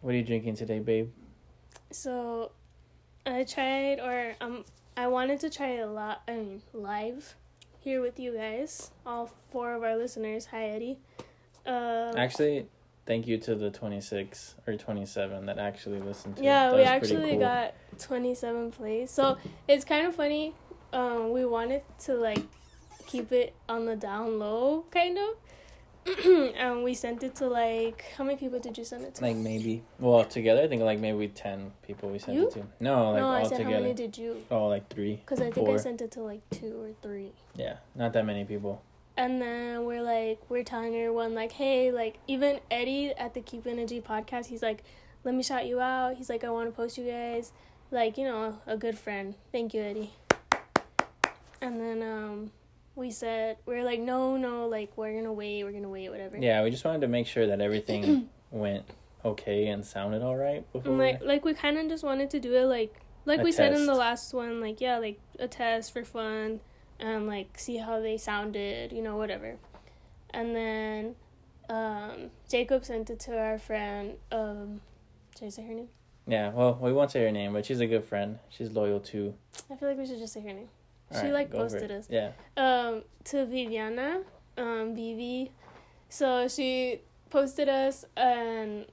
What are you drinking today, babe? So, I tried, or um, I wanted to try a lot. I mean, live here with you guys, all four of our listeners. Hi, Eddie. Um, Actually, thank you to the 26 or 27 that actually listened to yeah, That we actually cool. got twenty-seven plays. So it's kind of funny. Um, we wanted to like keep it on the down low, kind of. and we sent it to like how many people did you send it to? Like maybe, well, together, I think like maybe 10 people we sent You? it to. No, like no, I all said together. how many did you? Oh, like three. Because I think I sent it to like two or three. Yeah, not that many people. And then we're like, we're telling everyone, like, hey, like, even Eddie at the Keep Energy podcast, he's like, let me shout you out. He's like, I want to post you guys. Like, you know, a good friend. Thank you, Eddie. And then um, we said, we're like, no, no, like, we're to wait, we're to wait, whatever. Yeah, we just wanted to make sure that everything went okay and sounded all right before. And like, like we kind of just wanted to do it, like, like we said in the last one, like, yeah, like, a test for fun and, like, see how they sounded, you know, whatever. And then um, Jacob sent it to our friend. Um, should I say her name? yeah, well, we won't say her name, but she's a good friend. She's loyal too. I feel like we should just say her name. All She, right, like, posted us. Yeah, Um, to Viviana, um, Vivi. So she posted us and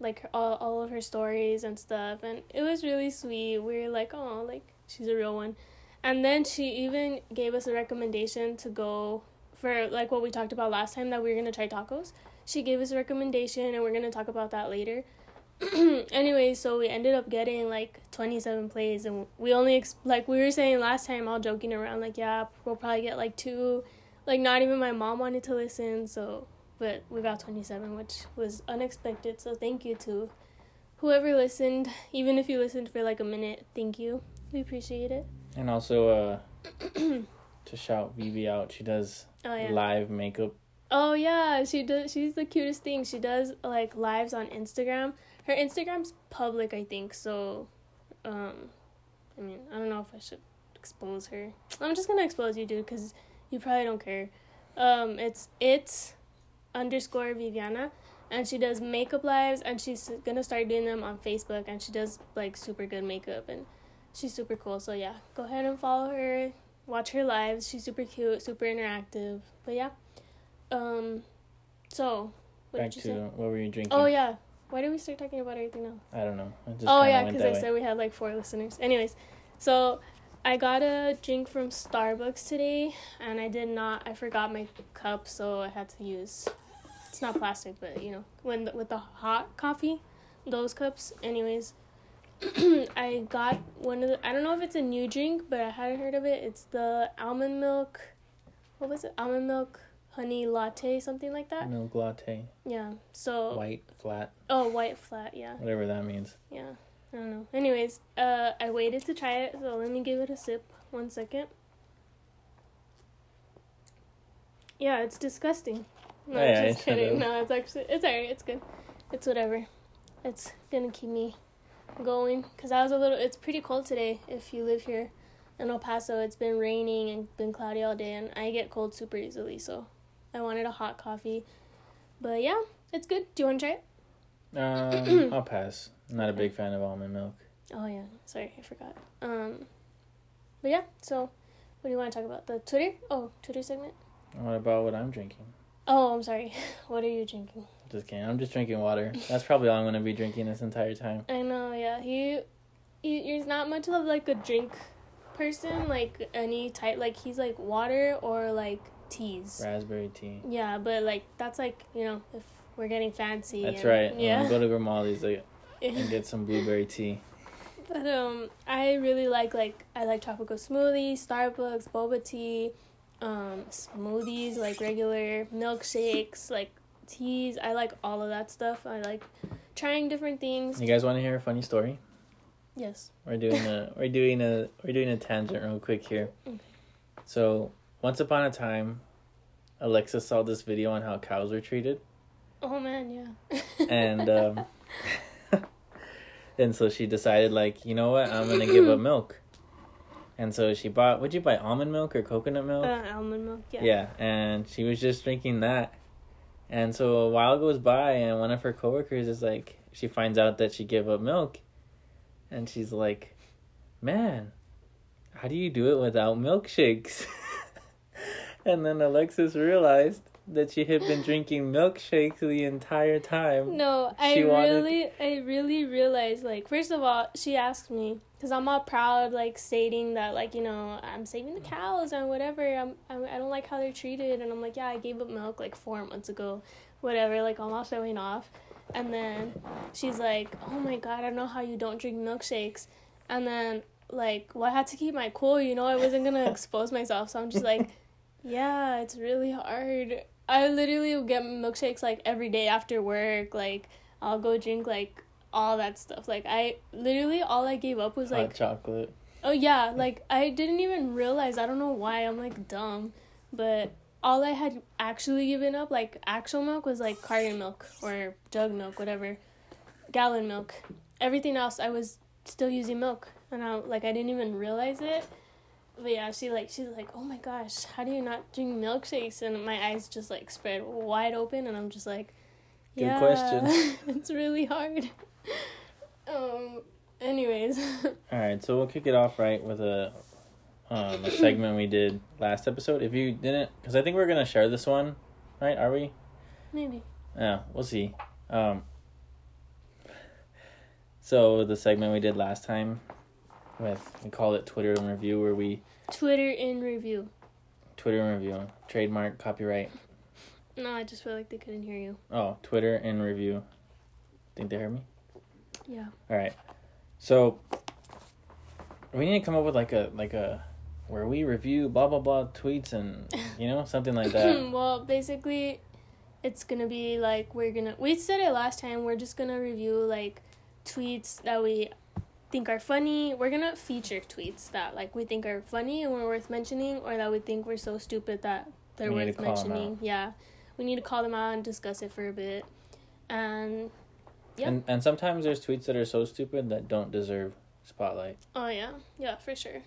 like all, all of her stories and stuff and it was really sweet. We were like, oh, like she's a real one. And then she even gave us a recommendation to go for like what we talked about last time that we were gonna try tacos. She gave us a recommendation and we're gonna talk about that later. anyway, so we ended up getting like 27 plays and we only ex- like we were saying last time all joking around like yeah, we'll probably get like two. Like not even my mom wanted to listen, so but we got 27 which was unexpected. So thank you to whoever listened, even if you listened for like a minute. Thank you. We appreciate it. and also uh, to shout Vivi out, she does Oh yeah. live makeup. Oh yeah, she does. She's the cutest thing. She does like lives on Instagram. Her Instagram's public, I think. So, um, I mean, I don't know if I should expose her. I'm just gonna expose you, dude, because you probably don't care. Um, it's it's underscore Viviana, and she does makeup lives, and she's gonna start doing them on Facebook, and she does like super good makeup, and she's super cool. So yeah, go ahead and follow her. Watch her lives. She's super cute, super interactive. But yeah. Um, so what Back did to say? what were you drinking? Oh yeah, why did we start talking about everything else? I don't know. Oh yeah, because I way. said we had like four listeners. Anyways, so I got a drink from Starbucks today, and I did not. I forgot my cup, so I had to use. It's not plastic, but you know, when the, with the hot coffee, those cups. Anyways, I got one of the. I don't know if it's a new drink, but I hadn't heard of it. It's the almond milk. What was it? Almond milk honey latte, something like that. Milk latte, Yeah. So. white, flat, Oh, white flat. Yeah. whatever that means. Yeah, I don't know. Anyways, uh, I waited to try it, so let me give it a sip. One second. Yeah, it's disgusting. No, Oh, yeah, just kidding. No, it's actually it's alright. It's good. It's whatever. It's gonna keep me going because I was a little. It's pretty cold today. If you live here in El Paso, it's been raining and been cloudy all day, and I get cold super easily. So I wanted a hot coffee. But yeah, it's good. Do you want to try it? Um, I'll pass. I'm not a big fan of almond milk. Oh yeah, sorry, I forgot. Um, but yeah. So, what do you want to talk about? The Twitter? Oh, Twitter segment. What about what I'm drinking? Oh, I'm sorry. what are you drinking? Just kidding. I'm just drinking water. That's probably all I'm gonna be drinking this entire time. I know. Yeah, he, he he's not much of like a drink person. Like any type. Like he's like water or like teas. Raspberry tea. Yeah, but like that's like you know if we're getting fancy. That's and- right. Yeah. Yeah. go to Grimaldi's like, and get some blueberry tea. But um, I really like like I like tropical smoothies, Starbucks, boba tea, um, smoothies like regular milkshakes, like teas. I like all of that stuff. I like trying different things. You guys want to hear a funny story? Yes. We're doing a we're doing a we're doing a tangent real quick here. Okay. So once upon a time, Alexa saw this video on how cows were treated, Oh man, yeah. and um, and so she decided like you know what I'm gonna give up milk, and so she bought would you buy almond milk or coconut milk? uh, almond milk. Yeah. yeah, and she was just drinking that, And so a while goes by, and one of her coworkers is like, she finds out that she gave up milk, and she's like, "Man, how do you do it without milkshakes?" and then Alexis realized that she had been drinking milkshakes the entire time. No, I She wanted- really, I really realized, like, first of all, she asked me, because I'm all proud, like, stating that, like, you know, I'm saving the cows and whatever. I'm, I'm, I don't like how they're treated. And I'm like, yeah, I gave up milk, like, four months ago, whatever, like, I'm all showing off. And then she's like, oh my God, I don't know how you don't drink milkshakes. And then, like, well, I had to keep my cool, you know, I wasn't going to expose myself. So I'm just like, yeah, it's really hard. I literally get milkshakes like every day after work. Like I'll go drink like all that stuff. Like I literally all I gave up was Hot like chocolate. oh yeah, like I didn't even realize. I don't know why I'm like dumb, but all I had actually given up like actual milk was like carton milk or jug milk, whatever, gallon milk. Everything else I was still using milk, and I like I didn't even realize it. But yeah, she like she's like, oh my gosh, how do you not drink milkshakes? And my eyes just like spread wide open, and I'm just like, Good yeah, question. it's really hard. Um. Anyways, All right, so we'll kick it off right with a um, a segment we did last episode. If you didn't, because I think we're gonna share this one, right? Are we? maybe. Yeah, we'll see. Um, so the segment we did last time with we called it Twitter in review, where we Twitter in review. Twitter in review, trademark, copyright. No, I just feel like they couldn't hear you. Oh, Twitter in review. Think they heard me? Yeah. All right. So we need to come up with like a like a where we review blah blah blah tweets and you know something like that. well, basically, it's gonna be like we're gonna. We said it last time. We're just gonna review like tweets that we think are funny. We're gonna feature tweets that like we think are funny and we're worth mentioning, or that we think we're so stupid that they're We worth to call 'em mentioning. Yeah, we need to call them out and discuss it for a bit. And yeah, And and sometimes there's tweets that are so stupid that don't deserve spotlight. oh yeah, yeah for sure.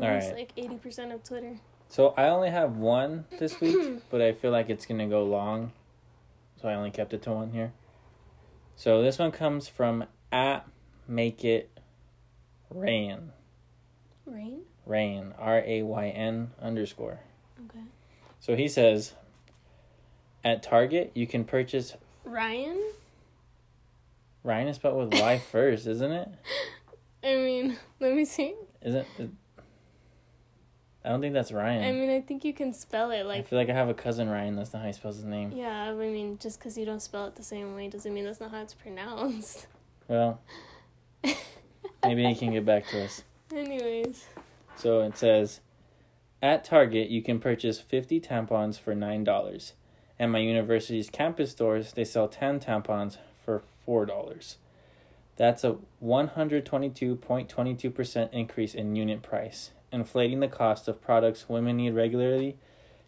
All right. like eighty percent of Twitter. So I only have one this week, but I feel like it's gonna go long, so I only kept it to one here. So this one comes from at make it rain Rain. rain r a y n underscore. Okay. So he says, at Target you can purchase Ryan. Ryan is spelled with Y first, isn't it? I mean, let me see. Isn't it? I don't think that's Ryan. I mean, I think you can spell it like. I feel like I have a cousin Ryan. That's not how he spells his name. Yeah, I mean, just because you don't spell it the same way doesn't mean that's not how it's pronounced. Well, maybe he can get back to us. Anyways, So it says, at Target you can purchase 50 tampons for nine dollars. At my university's campus stores, they sell 10 tampons for four dollars. That's a 122.22% increase in unit price, inflating the cost of products women need regularly,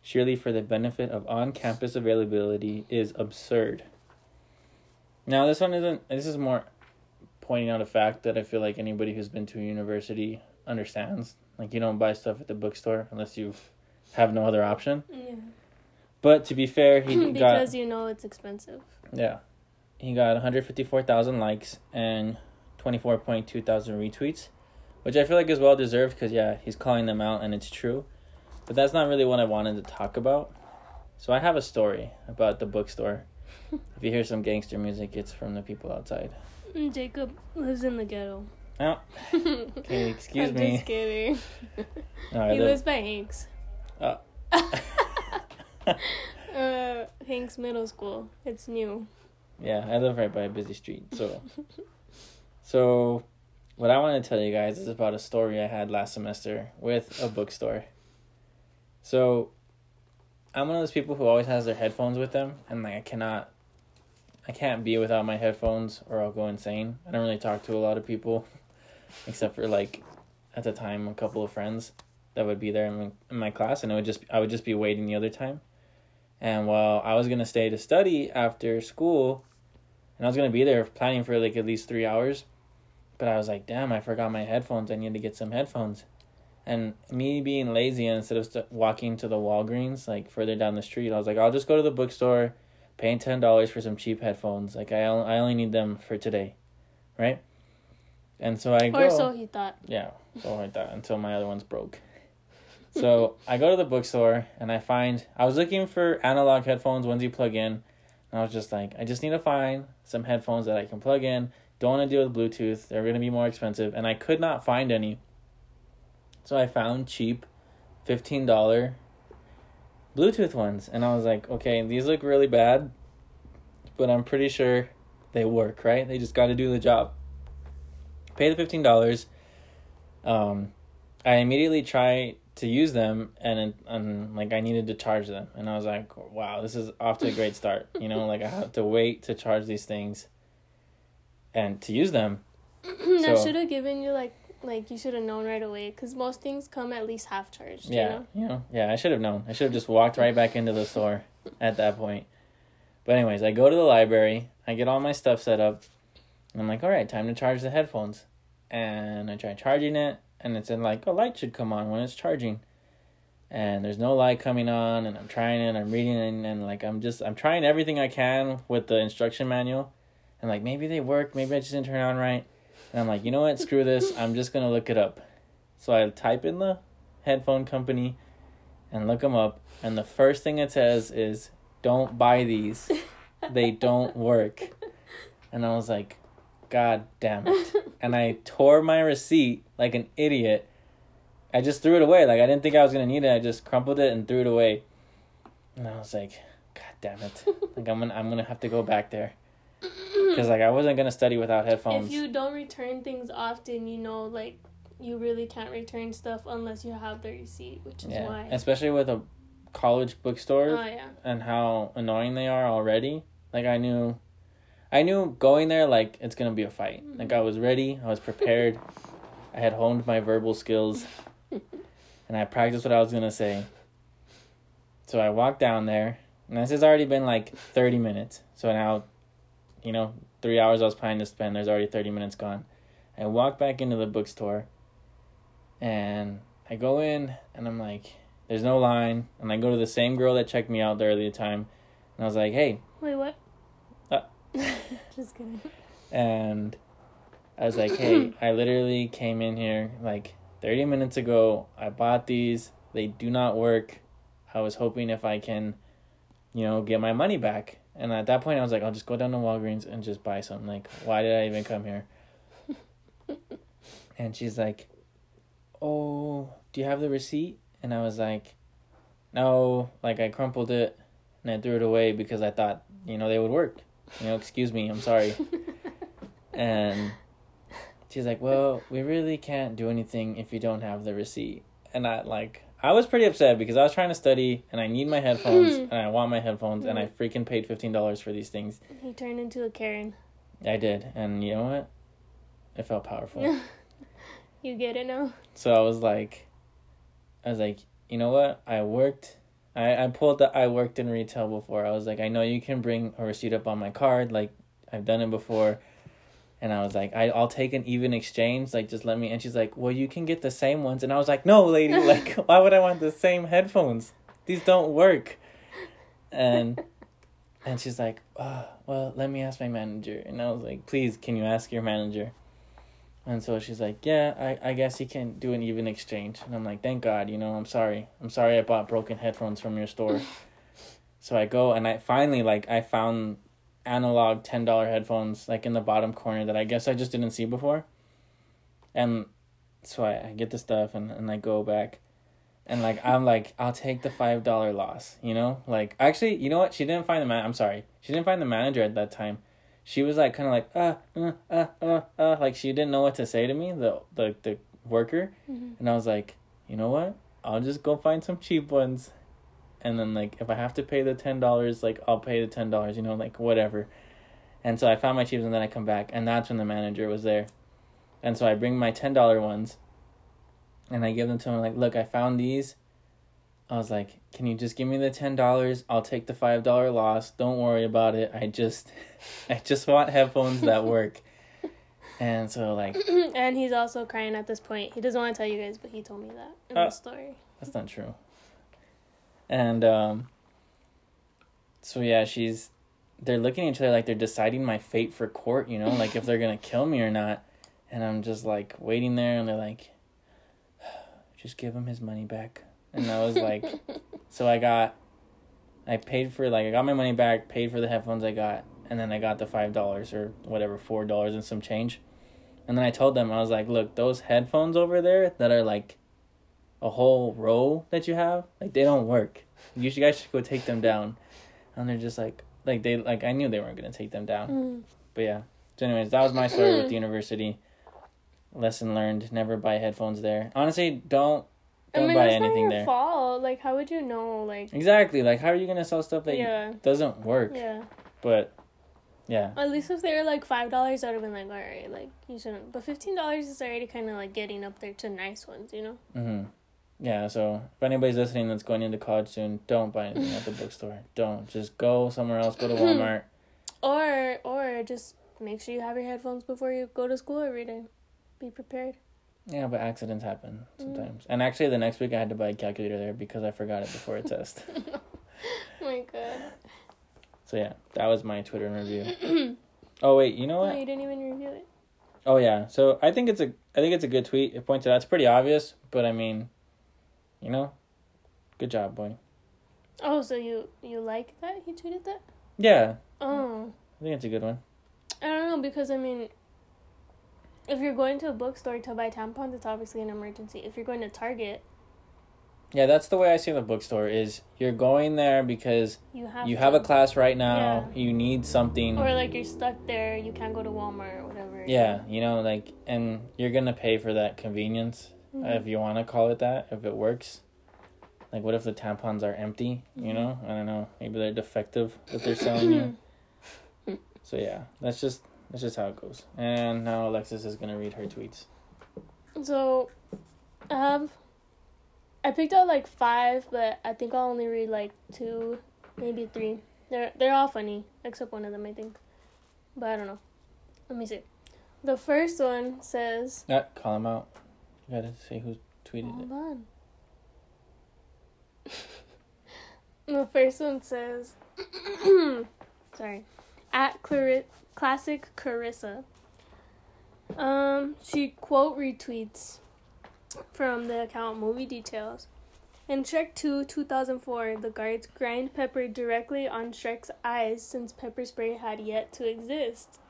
surely for the benefit of on-campus availability, is absurd. Now this one isn't. This is more pointing out a fact that I feel like anybody who's been to a university understands. Like you don't buy stuff at the bookstore unless you have no other option. yeah. But to be fair, he got because you know it's expensive. yeah, he got 154,000 likes and 24.2 thousand retweets, which I feel like is well deserved because yeah, he's calling them out and it's true. But that's not really what I wanted to talk about. So I have a story about the bookstore. if you hear some gangster music, it's from the people outside. Mm, Jacob lives in the ghetto. Oh, okay, excuse I'm me. Just kidding. All right, he the- lives by Hanks. Oh. uh, Hanks Middle School. It's new. Yeah, I live right by a busy street. So, so what I want to tell you guys is about a story I had last semester with a bookstore. So, I'm one of those people who always has their headphones with them, and like I cannot, I can't be without my headphones or I'll go insane. I don't really talk to a lot of people, except for like, at the time, a couple of friends that would be there in my, in my class, and it would just I would just be waiting the other time. And while I was gonna stay to study after school, and I was gonna be there planning for like at least three hours, but I was like, damn, I forgot my headphones. I need to get some headphones. And me being lazy instead of st- walking to the Walgreens like further down the street, I was like, I'll just go to the bookstore. Paying ten dollars for some cheap headphones. Like I only, I only need them for today, right? And so I go. Or so he thought. Yeah, so like that until my other one's broke. So I go to the bookstore and I find I was looking for analog headphones, ones you plug in. And I was just like, I just need to find some headphones that I can plug in. Don't want to deal with Bluetooth. They're gonna be more expensive, and I could not find any. So I found cheap, fifteen dollar Bluetooth ones, and I was like, okay, these look really bad, but I'm pretty sure they work, right? They just got to do the job. Pay the fifteen dollars. Um, I immediately try to use them, and and like I needed to charge them, and I was like, wow, this is off to a great start. You know, like I have to wait to charge these things, and to use them. I So- should have given you like like you should have known right away because most things come at least half charged. Yeah, You know? you know, yeah, I should have known. I should have just walked right back into the store at that point. But anyways, I go to the library, I get all my stuff set up, and I'm like, all right, time to charge the headphones. And I try charging it, and it's in like a light should come on when it's charging. And there's no light coming on, and I'm trying it, I'm reading it, and, and like I'm just I'm trying everything I can with the instruction manual. And like maybe they work, maybe I just didn't turn it on right. And I'm like, you know what, screw this, I'm just gonna look it up. So I type in the headphone company and look them up and the first thing it says is don't buy these. They don't work. And i was like god damn it. And i tore my receipt like an idiot. I just threw it away. Like i didn't think i was gonna need it. I just crumpled it and threw it away. And i was like god damn it. Like i'm gonna i'm gonna have to go back there because like i wasn't gonna study without headphones If you don't return things often, you know, like you really can't return stuff unless you have the receipt, which is yeah why. especially with a college bookstore Oh yeah. and how annoying they are already. Like I knew I knew going there like it's gonna be a fight. Mm-hmm. Like I was ready, I was prepared. I had honed my verbal skills and I practiced what I was gonna say. So I walked down there and this has already been like thirty minutes. So now, you know, three hours I was planning to spend, there's already thirty minutes gone. I walk back into the bookstore and I go in and I'm like there's no line, and I go to the same girl that checked me out the earlier time, and I was like, "Hey," Wait, what? Uh. Just kidding. and I was like, "Hey, I literally came in here like 30 minutes ago. I bought these. They do not work. I was hoping if I can, you know, get my money back." And at that point, I was like, "I'll just go down to Walgreens and just buy something. Like, why did I even come here?" and she's like, "Oh, do you have the receipt?" And I was like, "No." Like I crumpled it and I threw it away because I thought, you know, they would work. You know, excuse me, I'm sorry. And she's like, "Well, we really can't do anything if you don't have the receipt." And I like I was pretty upset because I was trying to study and I need my headphones and I want my headphones and I mm-hmm. freaking paid $15 for these things. he turned into a Karen. I did. And you know what? It felt powerful. you get it now? So I was like, I was like, you know what? I worked. I I pulled that I worked in retail before. I was like, I know you can bring a receipt up on my card. Like I've done it before. And I was like, I, I'll take an even exchange. Like, just let me. And she's like, well, you can get the same ones. And I was like, no, lady. Like, why would I want the same headphones? These don't work. And and she's like, oh, well, let me ask my manager. And I was like, please, can you ask your manager? And so she's like, yeah, I, I guess he can do an even exchange. And I'm like, thank God, you know, I'm sorry. I'm sorry I bought broken headphones from your store. so I go and I finally, like, I found analog $10 headphones, like, in the bottom corner that I guess I just didn't see before. And so I, I get the stuff and, and I go back. And, like, I'm like, I'll take the $5 loss, you know? Like, actually, you know what? She didn't find the man. I'm sorry. She didn't find the manager at that time she was like kind of like uh uh uh uh uh like she didn't know what to say to me the the the worker Mhm. and I was like you know what I'll just go find some cheap ones and then like if I have to pay the ten dollars like I'll pay the ten dollars you know like whatever and so I found my cheap and then I come back and that's when the manager was there and so I bring my ten dollar ones and I give them to him like look I found these I was like, "Can you just give me the ten dollars? I'll take the five dollar loss. Don't worry about it. I just, I just want headphones that work." And so, like, and he's also crying at this point. He doesn't want to tell you guys, but he told me that in Uh. the story. that's not true. And um, so yeah, she's they're looking at each other like they're deciding my fate for court, you know, like if they're gonna kill me or not. And I'm just like waiting there, and they're like, just give him his money back. And I was like, so I got, I paid for like I got my money back, paid for the headphones I got, and then I got the five dollars or whatever, four dollars and some change. And then I told them I was like, look, those headphones over there that are like a whole row that you have, like they don't work. You should guys should go take them down. And they're just like, like they like I knew they weren't gonna take them down. Mm. But yeah. So anyways, that was my story with the university. Lesson learned: never buy headphones there. Honestly, don't I don't mean, buy that's anything not your there. fault. Like, how would you know? Like, Exactly. Like, how are you gonna sell stuff that yeah, doesn't work? yeah. But yeah, At least if they were like five dollars, I'd have been like, all right, like you shouldn't. But fifteen dollars is already kind of like getting up there to nice ones, you know. hmm yeah. So if anybody's listening that's going into college soon, don't buy anything at the bookstore. Don't just go somewhere else. Go to Walmart. Or or just make sure you have your headphones before you go to school every day. Be prepared. Yeah, but accidents happen Mm. sometimes. And actually, the next week I had to buy a calculator there because I forgot it before a test. oh my god. So yeah, that was my Twitter review. oh wait, you know Oh, what? you didn't even review it. Oh yeah, so I think it's a I think it's a good tweet. It points out it's pretty obvious, but I mean, you know, good job, boy. Oh, so you you like that he tweeted that? Yeah, Oh, I think it's a good one. I don't know because I mean, if you're going to a bookstore to buy tampons, it's obviously an emergency. If you're going to Target, Yeah, that's the way I see the bookstore. Is you're going there because you have you have a class right now. yeah. You need something. or like you're stuck there, you can't go to Walmart or whatever. yeah, you know, like, and you're gonna pay for that convenience Mhm. if you want to call it that. If it works. Like, what if the tampons are empty? Mm-hmm. You know, I don't know. Maybe they're defective that they're selling you. So yeah, that's just that's just how it goes. And now Alexis is gonna read her tweets. So, I have. I picked out like five, but I think I'll only read like two, maybe three. They're they're all funny, except one of them I think, but I don't know. Let me see. The first one says, Uh, call him out. You gotta say who tweeted it. "Hold on." the first one says, "Sorry," at Clari- classic Carissa. Um, she quote retweets from the account Movie Details. In Shrek 2 2004, the guards grind pepper directly on Shrek's eyes since pepper spray had yet to exist.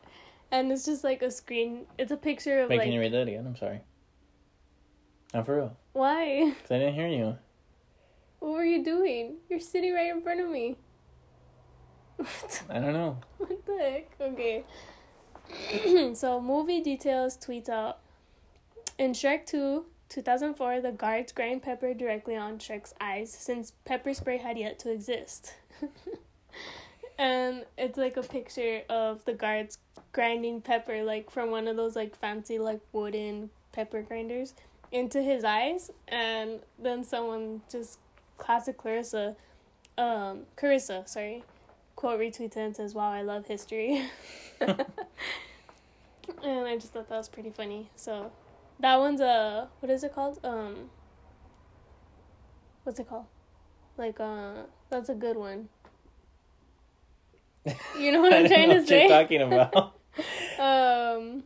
And it's just like a screen, it's a picture of Wait, like. can you read that again? I'm sorry. Not for real. Why? Because I didn't hear you. What were you doing? You're sitting right in front of me. I don't know. what the heck? Okay. so, movie details tweets out In Shrek 2, 2004, the guards grind pepper directly on Shrek's eyes since pepper spray had yet to exist. and it's like a picture of the guards grinding pepper, like from one of those like fancy, like wooden pepper grinders, into his eyes. And then someone just, classic Clarissa, um, Carissa, sorry, quote retweets it and says, "Wow, I love history," and I just thought that was pretty funny. So, that one's a what is it called? Um, what's it called? Like, uh, that's a good one. You know what I'm trying to what say? talking about. um.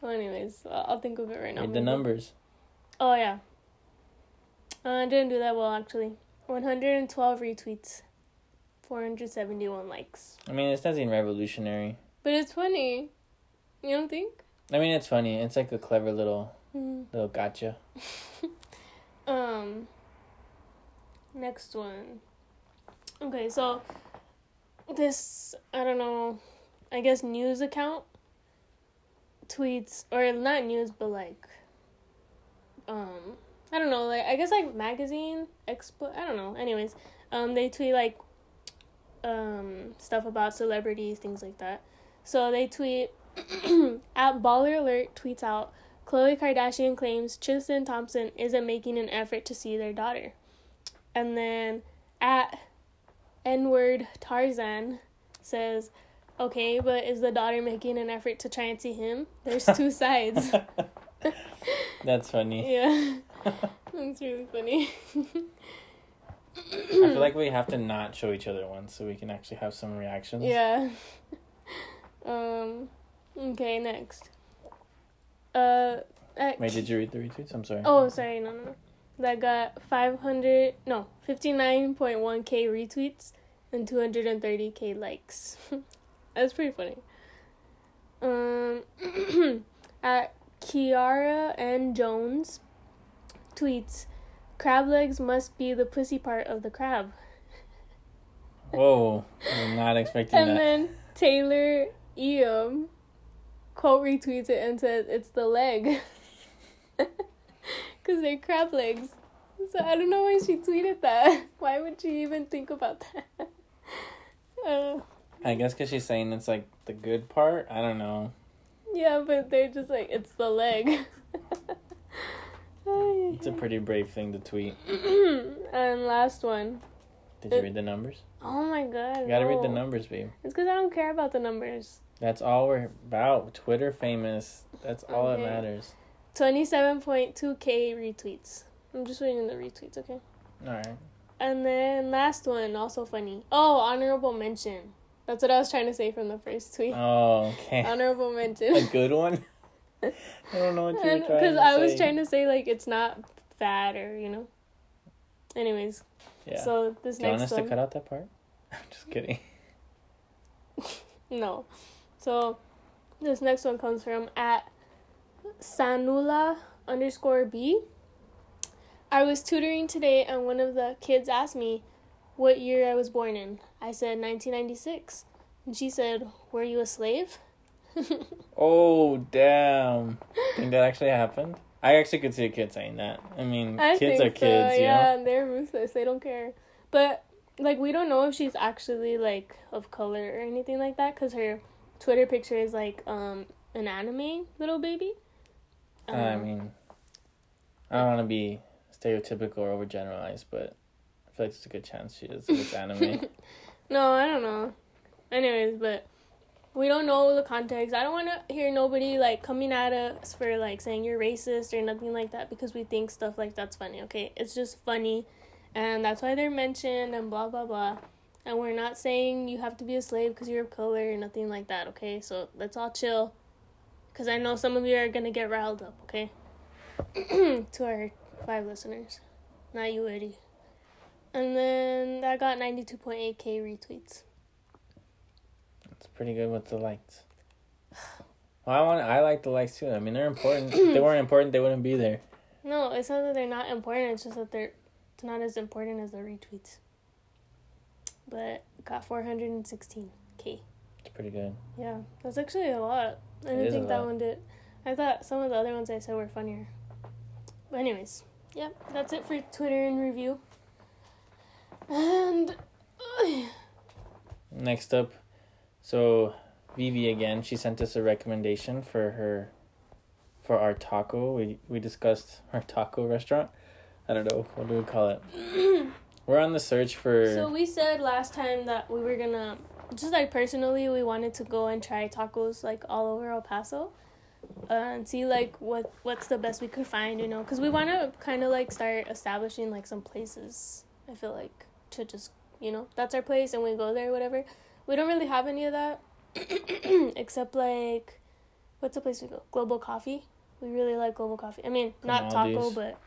Well, anyways, I'll I'll think of it right now. Read the numbers. Oh yeah. Uh, I didn't do that well actually. 112 retweets, 471 likes. I mean, it's nothing revolutionary. But it's funny. You don't think? I mean, it's funny. It's like a clever little Mm. little gotcha. Um. Next one. Okay, so this I don't know. I guess news account tweets or not news, but like um I don't know. Like I guess like magazine expo. I don't know. Anyways, um they tweet like um stuff about celebrities, things like that. So they tweet at Baller Alert tweets out Khloe Kardashian claims Tristan Thompson isn't making an effort to see their daughter. And then at N word Tarzan says, Okay, but is the daughter making an effort to try and see him? There's two sides. That's funny. yeah. That's really funny. I feel like we have to not show each other one so we can actually have some reactions. Yeah. um. Okay. Next. Uh. at Wait, did you read the retweets? I'm sorry. Oh, sorry, no, no, no. That got 500, no, 59.1k retweets and 230k likes. That's pretty funny. Um, at Kiara and Jones tweets, crab legs must be the pussy part of the crab. Whoa, I'm not expecting And that. And then Taylor Eam quote retweets it and says it's the leg. Because they're crab legs. So I don't know why she tweeted that. Why would she even think about that? Uh, I guess because she's saying it's like the good part. I don't know. Yeah, but they're just like, it's the leg. It's a pretty brave thing to tweet. and last one. Did you read the numbers? Oh my god. You gotta read the numbers, babe. It's because I don't care about the numbers. That's all we're about. Twitter famous. That's all Okay. that matters. 27.2k retweets. I'm just reading the retweets, okay? All right. And then last one, also funny. Oh, honorable mention. That's what I was trying to say from the first tweet. Oh, okay. honorable mention. A good one. I don't know what you were trying Because I was trying to say like it's not bad or you know. Anyways, Yeah. so this Do you want next us to cut out that part? I'm just kidding. no. So this next one comes from at Sanula underscore B. I was tutoring today and one of the kids asked me what year I was born in. I said 1996. And she said, Were you a slave? Oh damn! Think that actually happened? I actually could see a kid saying that. I mean, I kids are kids, so, you yeah, know. they're ruthless. They don't care. But like, we don't know if she's actually like of color or anything like that because her Twitter picture is like um an anime little baby. I Um, mean, I don't want to be stereotypical or overgeneralized, but I feel like there's a good chance she is. It's anime. No, I don't know. Anyways, but we don't know the context. I don't want to hear nobody like coming at us for like saying you're racist or nothing like that because we think stuff like that's funny. Okay, it's just funny, and that's why they're mentioned and blah blah blah. And we're not saying you have to be a slave because you're of color or nothing like that. Okay, so let's all chill, because I know some of you are gonna get riled up. Okay, to our five listeners, not you, Eddie. And then that got ninety two point eight k retweets. it's pretty good with the likes. Well, I want. I like the likes too. I mean, they're important. if they weren't important, they wouldn't be there. No, it's not that they're not important. It's just that they're it's not as important as the retweets. But got four hundred and sixteen k. It's pretty good. Yeah, that's actually a lot. I didn't think that lot. one did. I thought some of the other ones I said were funnier. But anyways, yep, that's it for Twitter and review. And Next up, so Vivi again. She sent us a recommendation for her, for our taco. We we discussed our taco restaurant. I don't know what do we call it. We're on the search for. so we said last time that we were gonna just like personally we wanted to go and try tacos like all over El Paso. Uh, and see like what what's the best we could find, you know, because we want to kind of like start establishing like some places. I feel like to just you know that's our place and we go there whatever. We don't really have any of that except like what's the place we go? Global Coffee. We really like Global Coffee. I mean, not taco, but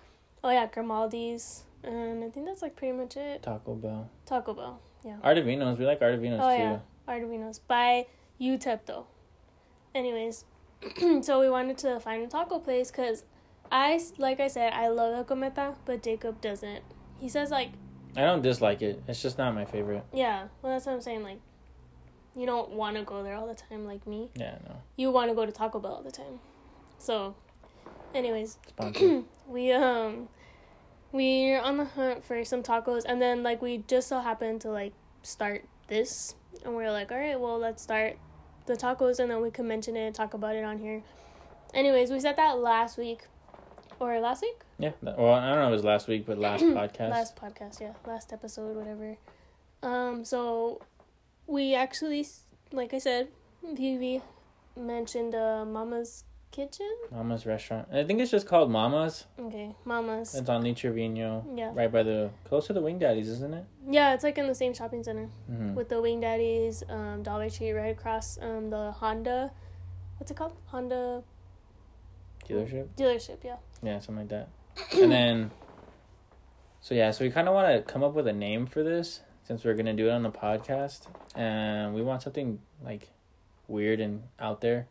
oh yeah, Grimaldi's, and I think that's like pretty much it. Taco Bell. Taco Bell. Yeah. Ardovino's. We like Ardovino's Oh too. yeah, Ardovino's by Utepto. Anyways, so we wanted to find a taco place because i like I said, I love El Cometa, but Jacob doesn't. He says like, I don't dislike it. It's just not my favorite. yeah, well that's what I'm saying. Like, you don't want to go there all the time like me. Yeah, no. You want to go to Taco Bell all the time. So, anyways, we um we're on the hunt for some tacos and then like we just so happened to like start this and we're like all right well let's start the tacos and then we can mention it and talk about it on here anyways we said that last week or last week yeah. that- Well, I don't know. if It was last week, but last podcast. last podcast yeah last episode whatever um so we actually like i said Vivi mentioned uh mama's Kitchen. Mama's restaurant. I think it's just called Mama's. Okay, Mama's. It's on Lee Trevino, Yeah, right by the close to the Wing Daddies, isn't it? yeah, it's like in the same shopping center Mm-hmm. with the Wing Daddies, um, Dollar Tree right across um the Honda. What's it called? Honda Dealership. dealership. Yeah. Yeah, something like that. And then, so yeah, so we kind of want to come up with a name for this since we're gonna do it on the podcast, and we want something like weird and out there.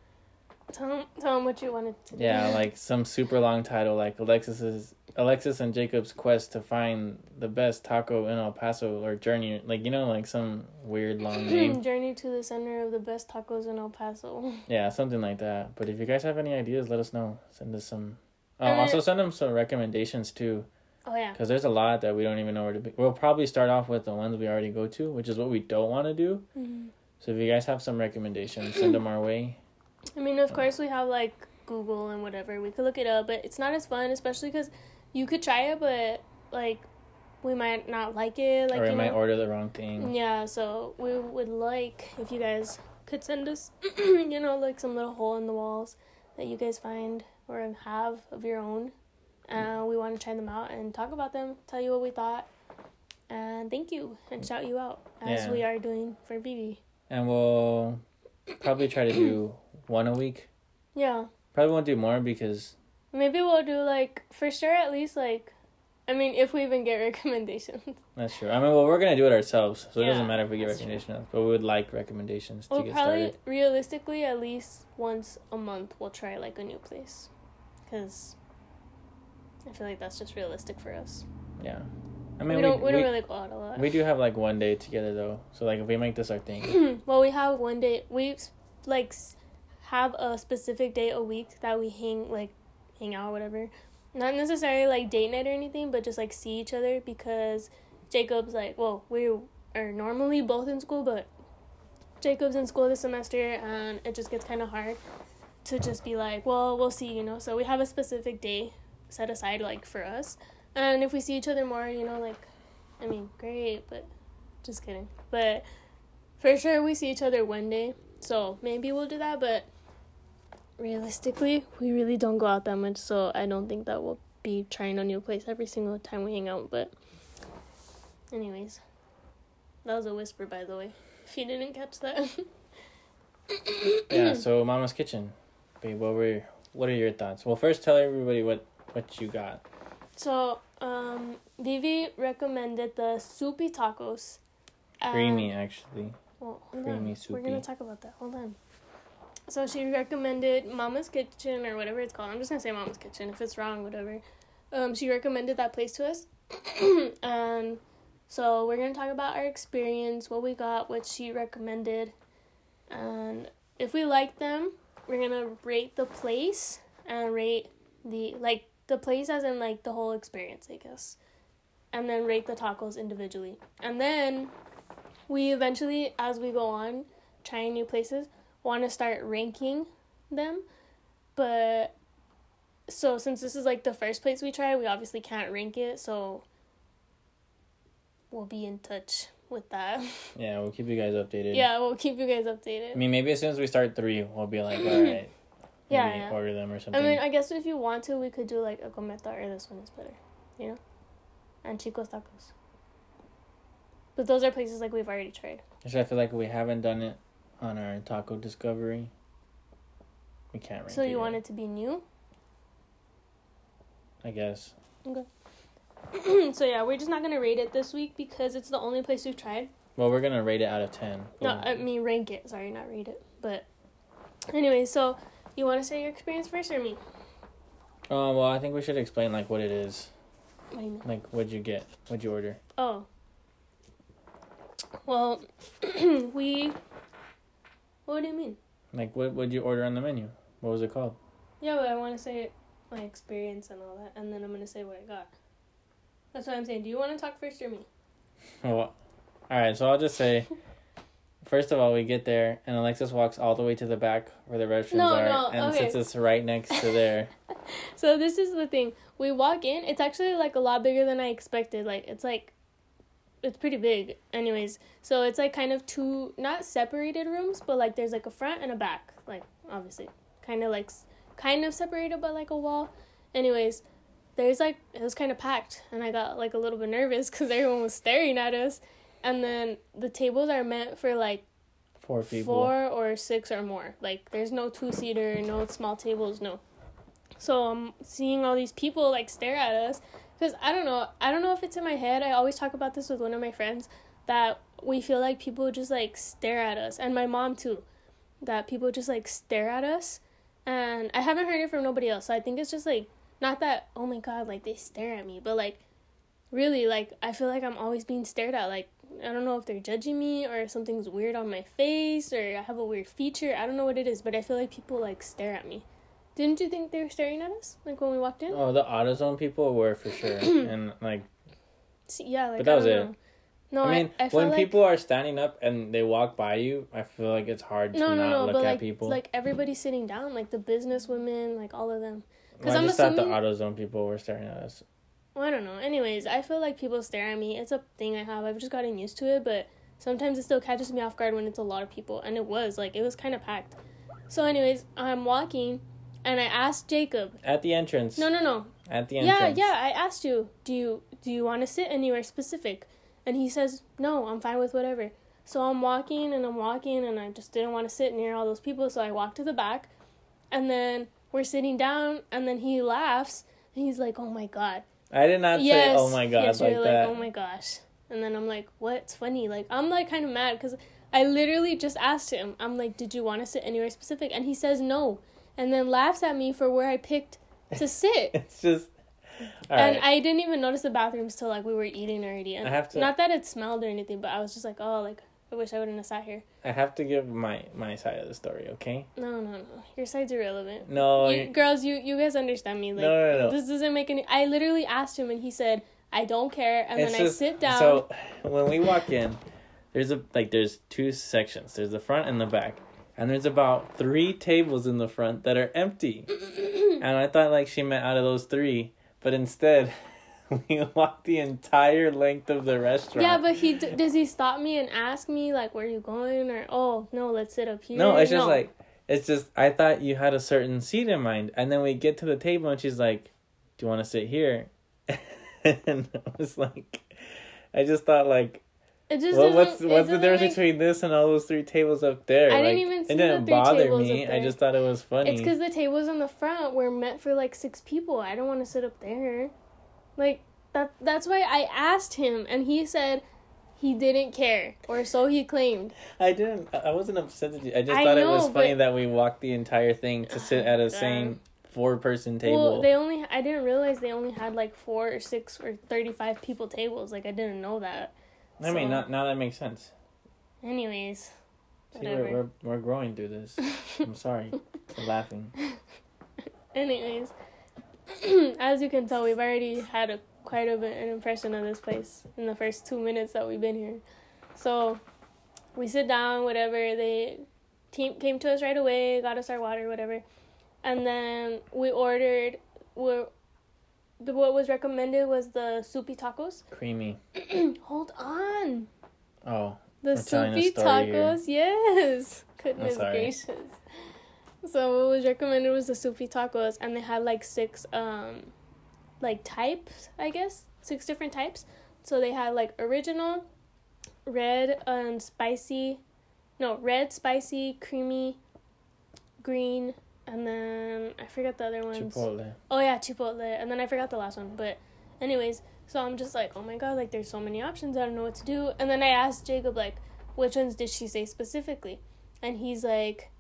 Tell them, tell 'em what you wanted to do. Yeah, like some super long title, like Alexis's Alexis and Jacob's quest to find the best taco in El Paso or journey, like you know, like some weird long name. Journey to the center of the best tacos in El Paso. Yeah, something like that. But if you guys have any ideas, let us know. Send us some. And also send them some recommendations too. Oh yeah. Because there's a lot that we don't even know where to be. We'll probably start off with the ones we already go to, which is what we don't want to do. Mhm. So if you guys have some recommendations, send them our way. I mean, of course, we have like Google and whatever. We could look it up, but it's not as fun, especially because you could try it, but like we might not like it. Like or we might know? order the wrong thing. Yeah, so we would like if you guys could send us, you know, like some little hole in the walls that you guys find or have of your own. Uh, we want to try them out and talk about them, tell you what we thought, and thank you and shout you out as Yeah. we are doing for Vivi. And we'll probably try to do one a week. Yeah, Probably won't do more because maybe we'll do like for sure at least like, I mean, if we even get recommendations. that's true. I mean, well, we're gonna do it ourselves, so it doesn't matter if we get true. recommendations. But we would like recommendations to We'll get probably started. realistically at least once a month we'll try like a new place, because I feel like that's just realistic for us. Yeah. I mean, we don't we, we, don't really go out a lot. we do have like one day together though. So like if we make this our thing, well, we have one day we like have a specific day a week that we hang like hang out or whatever. Not necessarily like date night or anything, but just like see each other because Jacob's like well we are normally both in school, but Jacob's in school this semester and it just gets kind of hard to just be like well we'll see you know. So we have a specific day set aside like for us, and if we see each other more, you know like I mean great, but just kidding, but for sure we see each other one day. So maybe we'll do that but realistically we really don't go out that much. So i don't think that we'll be trying a new place every single time we hang out but anyways. That was a whisper by the way if you didn't catch that. Yeah. So Mama's Kitchen, babe. What were what are your thoughts? Well, first tell everybody what what you got. so um vivi recommended the soupy tacos Creamy, actually. Well, Creamy, on. We're gonna talk about that. Hold on. So she recommended Mama's Kitchen or whatever it's called. I'm just gonna say Mama's Kitchen. If it's wrong, whatever. Um, she recommended that place to us, and so we're gonna talk about our experience, what we got, what she recommended, and if we like them, we're gonna rate the place and rate the like the place as in like the whole experience, I guess, and then rate the tacos individually, and then we eventually as we go on trying new places want to start ranking them. But so since this is like the first place we try we obviously can't rank it so we'll be in touch with that Yeah, we'll keep you guys updated. yeah we'll keep you guys updated. I mean, maybe as soon as we start three, we'll be like, all right. Yeah, maybe yeah. Order them or something. i mean i guess if you want to we could do like a cometa or this one is better you know and chicos tacos but those are places like we've already tried Actually, I feel like we haven't done it on our taco discovery. We can't so it you yet, want it to be new I guess. so yeah, we're just not gonna rate it this week because it's the only place we've tried. Well, we're gonna rate it out of ten. No, I mean rank it. Sorry, not rate it. But anyway, so you want to say your experience first or me? Oh well, I think we should explain like what it is. What you? Like, what'd you get? What'd you order? Oh. Well, we. What do you mean? Like, what would you order on the menu? What was it called? Yeah, but I want to say my experience and all that, and then I'm gonna say what I got. That's what I'm saying. Do you want to talk first or me? Well, all right. So I'll just say, first of all, we get there and Alexis walks all the way to the back where the restrooms No, are no, and okay. sits us right next to there. So this is the thing. We walk in. It's actually like a lot bigger than I expected. Like it's like it's pretty big. Anyways, so it's like kind of two not separated rooms, but like there's like a front and a back. Like obviously, kind of like kind of separated by like a wall. Anyways, there's like it was kind of packed, and I got like a little bit nervous because everyone was staring at us. And then the tables are meant for like Four people. four or six or more. Like there's no two seater, no small tables, no. So I'm seeing all these people like stare at us because I don't know. I don't know if it's in my head. I always talk about this with one of my friends that we feel like people just like stare at us, and my mom too. That people just like stare at us, and I haven't heard it from nobody else. So I think it's just like not that oh my god like they stare at me, but like really like I feel like I'm always being stared at. Like I don't know if they're judging me or if something's weird on my face or I have a weird feature. I don't know what it is, but I feel like people like stare at me. Didn't you think they were staring at us like when we walked in? Oh, the AutoZone people were for sure, and like Yeah, like But that was it. know. No, I mean, I, I when like, people are standing up and they walk by you, I feel like it's hard to no, not no, no, look but at like people. like everybody's sitting down, like the business women, like all of them. Well, Because I I'm just assuming. thought the AutoZone people were staring at us. Well, I don't know. Anyways, I feel like people stare at me. It's a thing I have. I've just gotten used to it, but sometimes it still catches me off guard when it's a lot of people. And it was like it was kind of packed. So, anyways, I'm walking, and I asked Jacob. At the entrance. No, no, no. At the entrance. Yeah, yeah. I asked you. Do you do you want to sit anywhere specific? And he says no. I'm fine with whatever. So I'm walking and I'm walking, and I just didn't want to sit near all those people. So I walked to the back, and then we're sitting down, and then he laughs. And he's like, "Oh my god." I did not say, "Oh my god," yes, like you're that. like, oh my gosh. And then I'm like, what's funny? Like, I'm like kind of mad because I literally just asked him, I'm like, did you want to sit anywhere specific? And he says no. And then laughs at me for where I picked to sit. It's just. All and right. I didn't even notice the bathrooms till like we were eating already. And I have to- Not that it smelled or anything, but I was just like, oh, like, I wish I wouldn't have sat here. I have to give my my side of the story, okay? No, no, no. Your side's irrelevant. No, you, girls, you, you guys understand me. Like, No, no, no. this doesn't make any. I literally asked him, and he said, I don't care. And it's then just I sit down. so when we walk in, there's a like there's two sections. There's the front and the back, and there's about three tables in the front that are empty. and I thought like she meant out of those three, but instead. We walked the entire length of the restaurant. Yeah, but he d- does he stop me and ask me like where you going or oh no let's sit up here. No, it's just like it's just I thought you had a certain seat in mind, and then we get to the table and she's like, "Do you want to sit here?" and I was like, I just thought like, it just well, what's what's the difference make- between this and all those three tables up there? I like, didn't even see it didn't three bother tables me. I just thought it was funny. It's because the tables on the front were meant for like six people. I don't want to sit up there. Like that. That's why I asked him, and he said he didn't care, or so he claimed. I didn't. I wasn't upset. At you. I just I thought it was funny but- that we walked the entire thing to sit at a same four person table. Well, they only. I didn't realize they only had like four or six or thirty-five people tables. Like I didn't know that. I mean, so- not, now that makes sense. Anyways, See, we're, whatever. we're we're growing through this. I'm sorry for laughing. Anyways, as you can tell, we've already had a quite a bit an impression of this place in the first two minutes that we've been here. So we sit down, whatever. They team came to us right away, got us our water, whatever, and then we ordered. We the what was recommended was the soupy tacos. Creamy. Hold on, Oh, the We're telling a soupy story here. tacos. Yes, goodness gracious. So what was recommended was the soupy tacos, and they had like six um, like types, I guess, six different types. So they had like original, red and spicy, no red, spicy, creamy, green, and then I forgot the other ones. Chipotle. Oh yeah, chipotle, and then I forgot the last one. But, anyways, so I'm just like, oh my god, like there's so many options. I don't know what to do. And then I asked Jacob like, which ones did she say specifically? And he's like,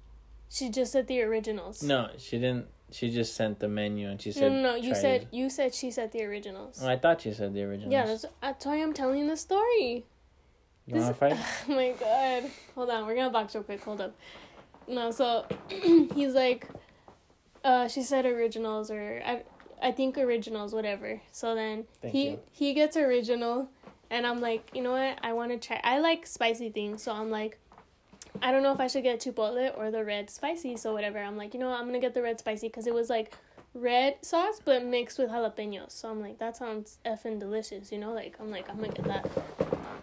she just said the originals. No, she didn't. She just sent the menu and she said. no, no. You said you said she said the originals. Oh, I thought you said the originals. yeah, that's, that's why I'm telling the story. You want to fight? Oh my god. Hold on, we're gonna box real quick. Hold up. No, so he's like, uh, she said originals or I, I think originals, whatever. So then Thank he you. he gets original, and I'm like, you know what? I want to try. I like spicy things, so I'm like, I don't know if I should get chipotle or the red spicy. So whatever. I'm like, you know what? I'm gonna get the red spicy because it was like red sauce but mixed with jalapenos. So I'm like, that sounds effing delicious. You know, like I'm like, I'm gonna get that.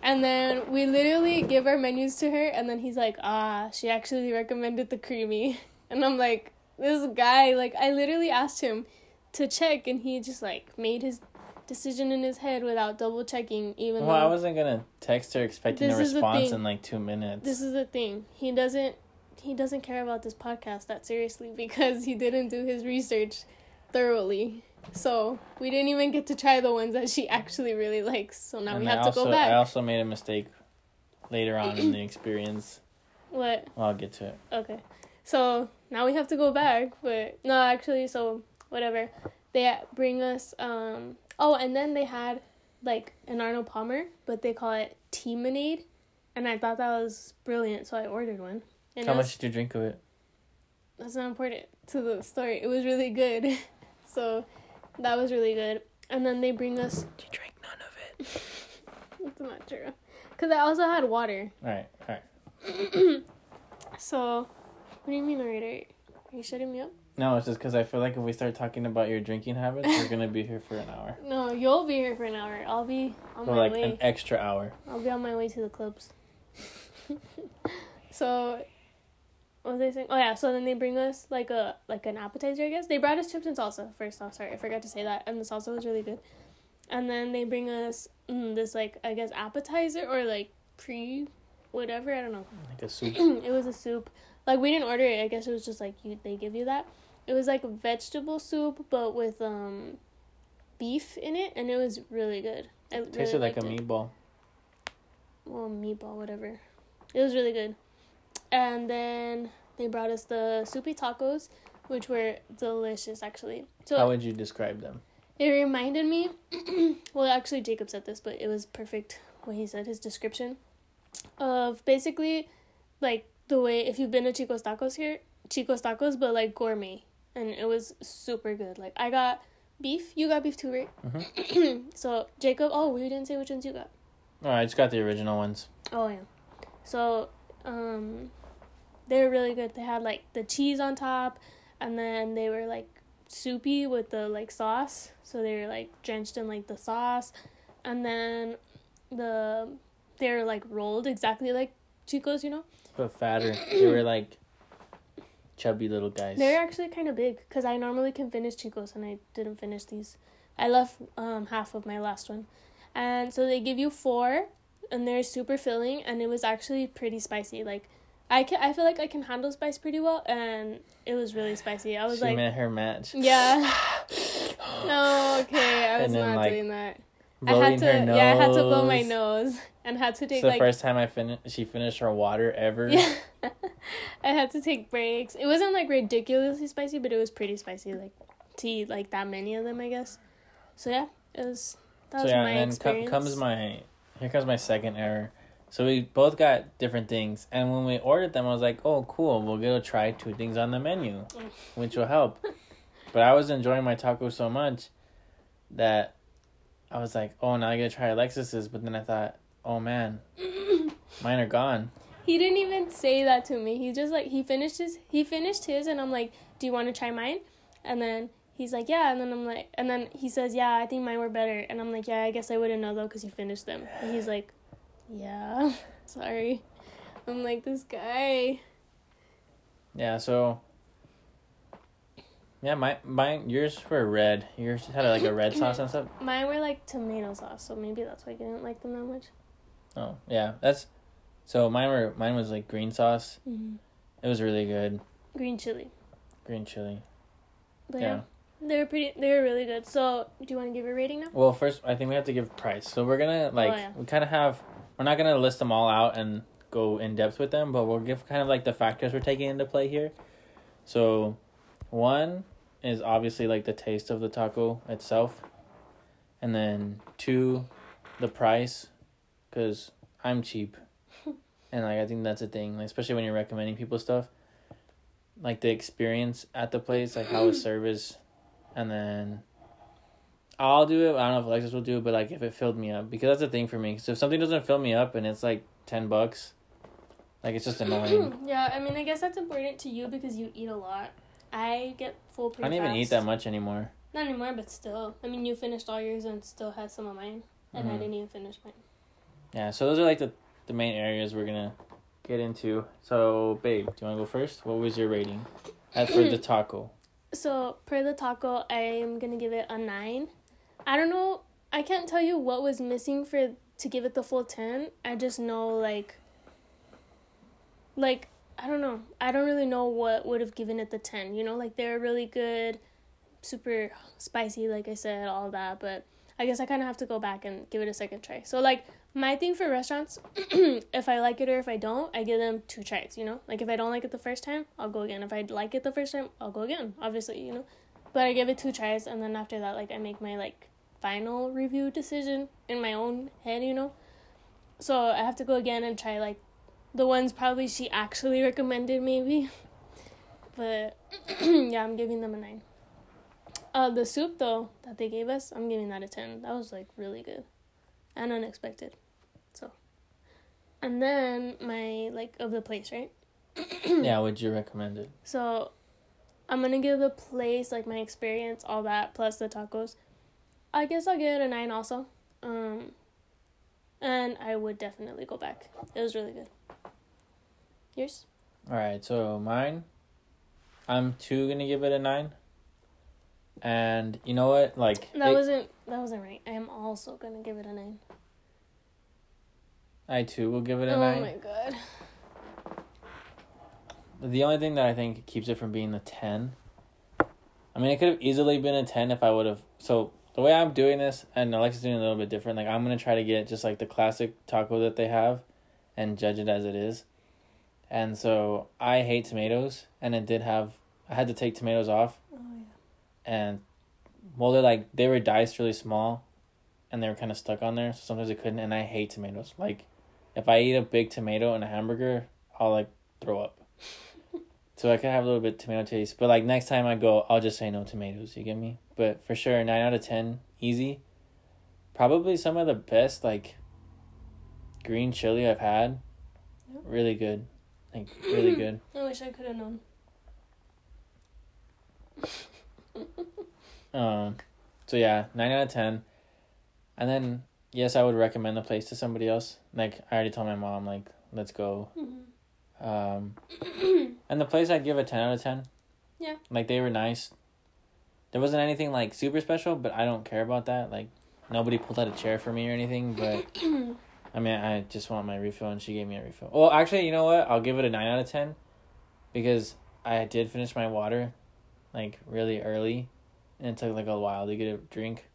And then we literally give our menus to her, and then he's like, ah, she actually recommended the creamy. And I'm like, this guy, like, I literally asked him to check, and he just like made his decision in his head without double checking. Even Well, I wasn't gonna text her expecting a This is the response in like two minutes. this is the thing, he doesn't he doesn't care about this podcast that seriously because he didn't do his research thoroughly. So we didn't even get to try the ones that she actually really likes. So now and we I have also, to go back. I also made a mistake later on in the experience. what? Well, I'll get to it. Okay. So now we have to go back, but no, actually, so whatever. They bring us um oh, and then they had like an Arnold Palmer, but they call it Teamonade, and I thought that was brilliant, so I ordered one. And How it was- much did you drink of it? that's not important to the story. It was really good. so that was really good. And then they bring us You drank none of it. That's not true. Cuz I also had water. All right, all right. So what do you mean already? Are you shutting me up? No, it's just because I feel like if we start talking about your drinking habits, we're gonna be here for an hour. No, you'll be here for an hour. I'll be on For my like way. an extra hour. I'll be on my way to the clubs. so, what was I saying? Oh yeah, so then they bring us like a like an appetizer, I guess. They brought us chips and salsa first off. Sorry, I forgot to say that, and the salsa was really good. And then they bring us mm, this like I guess appetizer or like pre, whatever I don't know. Like a soup. it was a soup. Like we didn't order it. I guess it was just like you they give you that. It was like vegetable soup, but with um, beef in it, and it was really good. I really Tasted like a it meatball. well, meatball, whatever. It was really good. And then they brought us the soupy tacos, which were delicious actually. So How would you describe them? it reminded me well actually Jacob said this, but it was perfect what he said, his description of basically like the way if you've been to Chico's Tacos here, Chico's Tacos, but like gourmet. And it was super good. Like I got beef, you got beef too, right? Mhm. so Jacob oh we didn't say which ones you got. Oh, I just got the original ones. Oh yeah. So um they were really good. They had like the cheese on top and then they were like soupy with the like sauce. So they were like drenched in like the sauce and then the they were like rolled exactly like Chico's, you know? But fatter. they were like chubby little guys. They're actually kind of big cuz I normally can finish Chico's and I didn't finish these. I left um half of my last one. And so they give you 4 and they're super filling and it was actually pretty spicy. Like I can I feel like I can handle spice pretty well and it was really spicy. I was she like met her match. Yeah. No, okay. I was not like, doing that. I had to her nose. yeah, I had to blow my nose and had to It's take the like first time I finished. She finished her water ever. Yeah. I had to take breaks. It wasn't like ridiculously spicy, but it was pretty spicy, like to eat like that many of them, I guess. So yeah, it was that so was yeah, my and then comes my here comes my second error. So we both got different things, and when we ordered them, I was like, "Oh, cool! We'll to try two things on the menu, mm. which will help." but I was enjoying my taco so much that I was like, "Oh, now I gotta try Alexis's." But then I thought, "Oh man, mine are gone." He didn't even say that to me. He just like he finished his he finished his and I'm like, "Do you want to try mine?" And then he's like, "Yeah." And then I'm like and then he says, "Yeah, I think mine were better." And I'm like, "Yeah, I guess I wouldn't know though cuz you finished them." And he's like, "Yeah. Sorry." I'm like, "This guy." Yeah, so yeah, my mine yours were red. Yours had like a red sauce and stuff. Mine were like tomato sauce, so maybe that's why you didn't like them that much. Oh yeah, that's so mine were mine was like green sauce. Mm-hmm. It was really good. Green chili. Green chili. But Yeah. yeah. They were pretty they were really good. So do you want to give a rating now? Well, first I think we have to give price. So we're gonna like Oh, yeah. we kind of have we're not gonna list them all out and go in depth with them, but we'll give kind of like the factors we're taking into play here. So, one is obviously like the taste of the taco itself, and then two, the price, because I'm cheap, and like I think that's a thing, like, especially when you're recommending people stuff. Like the experience at the place, like how it's service, and then I'll do it. I don't know if Alexis will do it, but like if it filled me up, because that's the thing for me. So if something doesn't fill me up and it's like ten bucks, like it's just annoying. yeah, I mean I guess that's important to you because you eat a lot. I get full I don't even eat that much anymore. Not anymore, but still. I mean you finished all yours and still had some of mine. And I Mhm. didn't even finish mine. Yeah, so those are like the the main areas we're gonna get into. So, babe, do you want to go first? What was your rating? As for the taco. So per the taco, I am gonna give it a nine. I don't know. I can't tell you what was missing for to give it the full ten. I just know like. Like I don't know. I don't really know what would have given it the ten. You know, like they're really good, super spicy. Like I said, all that. But I guess I kind of have to go back and give it a second try. So like my thing for restaurants, if I like it or if I don't, I give them two tries. You know, like if I don't like it the first time, I'll go again. If I like it the first time, I'll go again. Obviously, you know, but I give it two tries, and then after that, like I make my like final review decision in my own head. You know, so I have to go again and try like the ones probably she actually recommended maybe. But yeah, I'm giving them a nine. Uh, the soup though that they gave us, I'm giving that a ten. That was like really good, and unexpected. So, and then my like of the place, right? yeah, would you recommend it? So, I'm gonna give the place like my experience, all that plus the tacos. I guess I'll give it a nine also. Um, and I would definitely go back. It was really good. Yours? All right, so mine, I'm too gonna give it a nine. And you know what? Like That it- wasn't that wasn't right. I am also gonna give it a nine. I too will give it a oh nine. my god. The only thing that I think keeps it from being a 10, I mean, it could have easily been a 10 if I would have. So, the way I'm doing this, and Alexis's doing it a little bit different, like, I'm to try to get just like the classic taco that they have and judge it as it is. And so, I hate tomatoes, and it did have, I had to take tomatoes off, Oh yeah. and well, they're like, they were diced really small, and they were kind of stuck on there, so sometimes I couldn't, and I hate tomatoes. Like, if I eat a big tomato in a hamburger, I'll like throw up. So I could have a little bit tomato taste, but like next time I go, I'll just say no tomatoes. You get me? But for sure, nine out of ten, easy. Probably some of the best like green chili I've had. Yep. Really good, like really good. I wish I could have known. Um, so yeah, nine out of ten. And then yes, I would recommend the place to somebody else. Like I already told my mom, like let's go. Mhm. Um, and the place I'd give a ten out of ten. Yeah. Like they were nice. There wasn't anything like super special, but I don't care about that. Like nobody pulled out a chair for me or anything. But I mean, I just want my refill, and she gave me a refill. Well, actually, you know what? I'll give it a nine out of ten, because I did finish my water, like really early, and it took like a while to get a drink.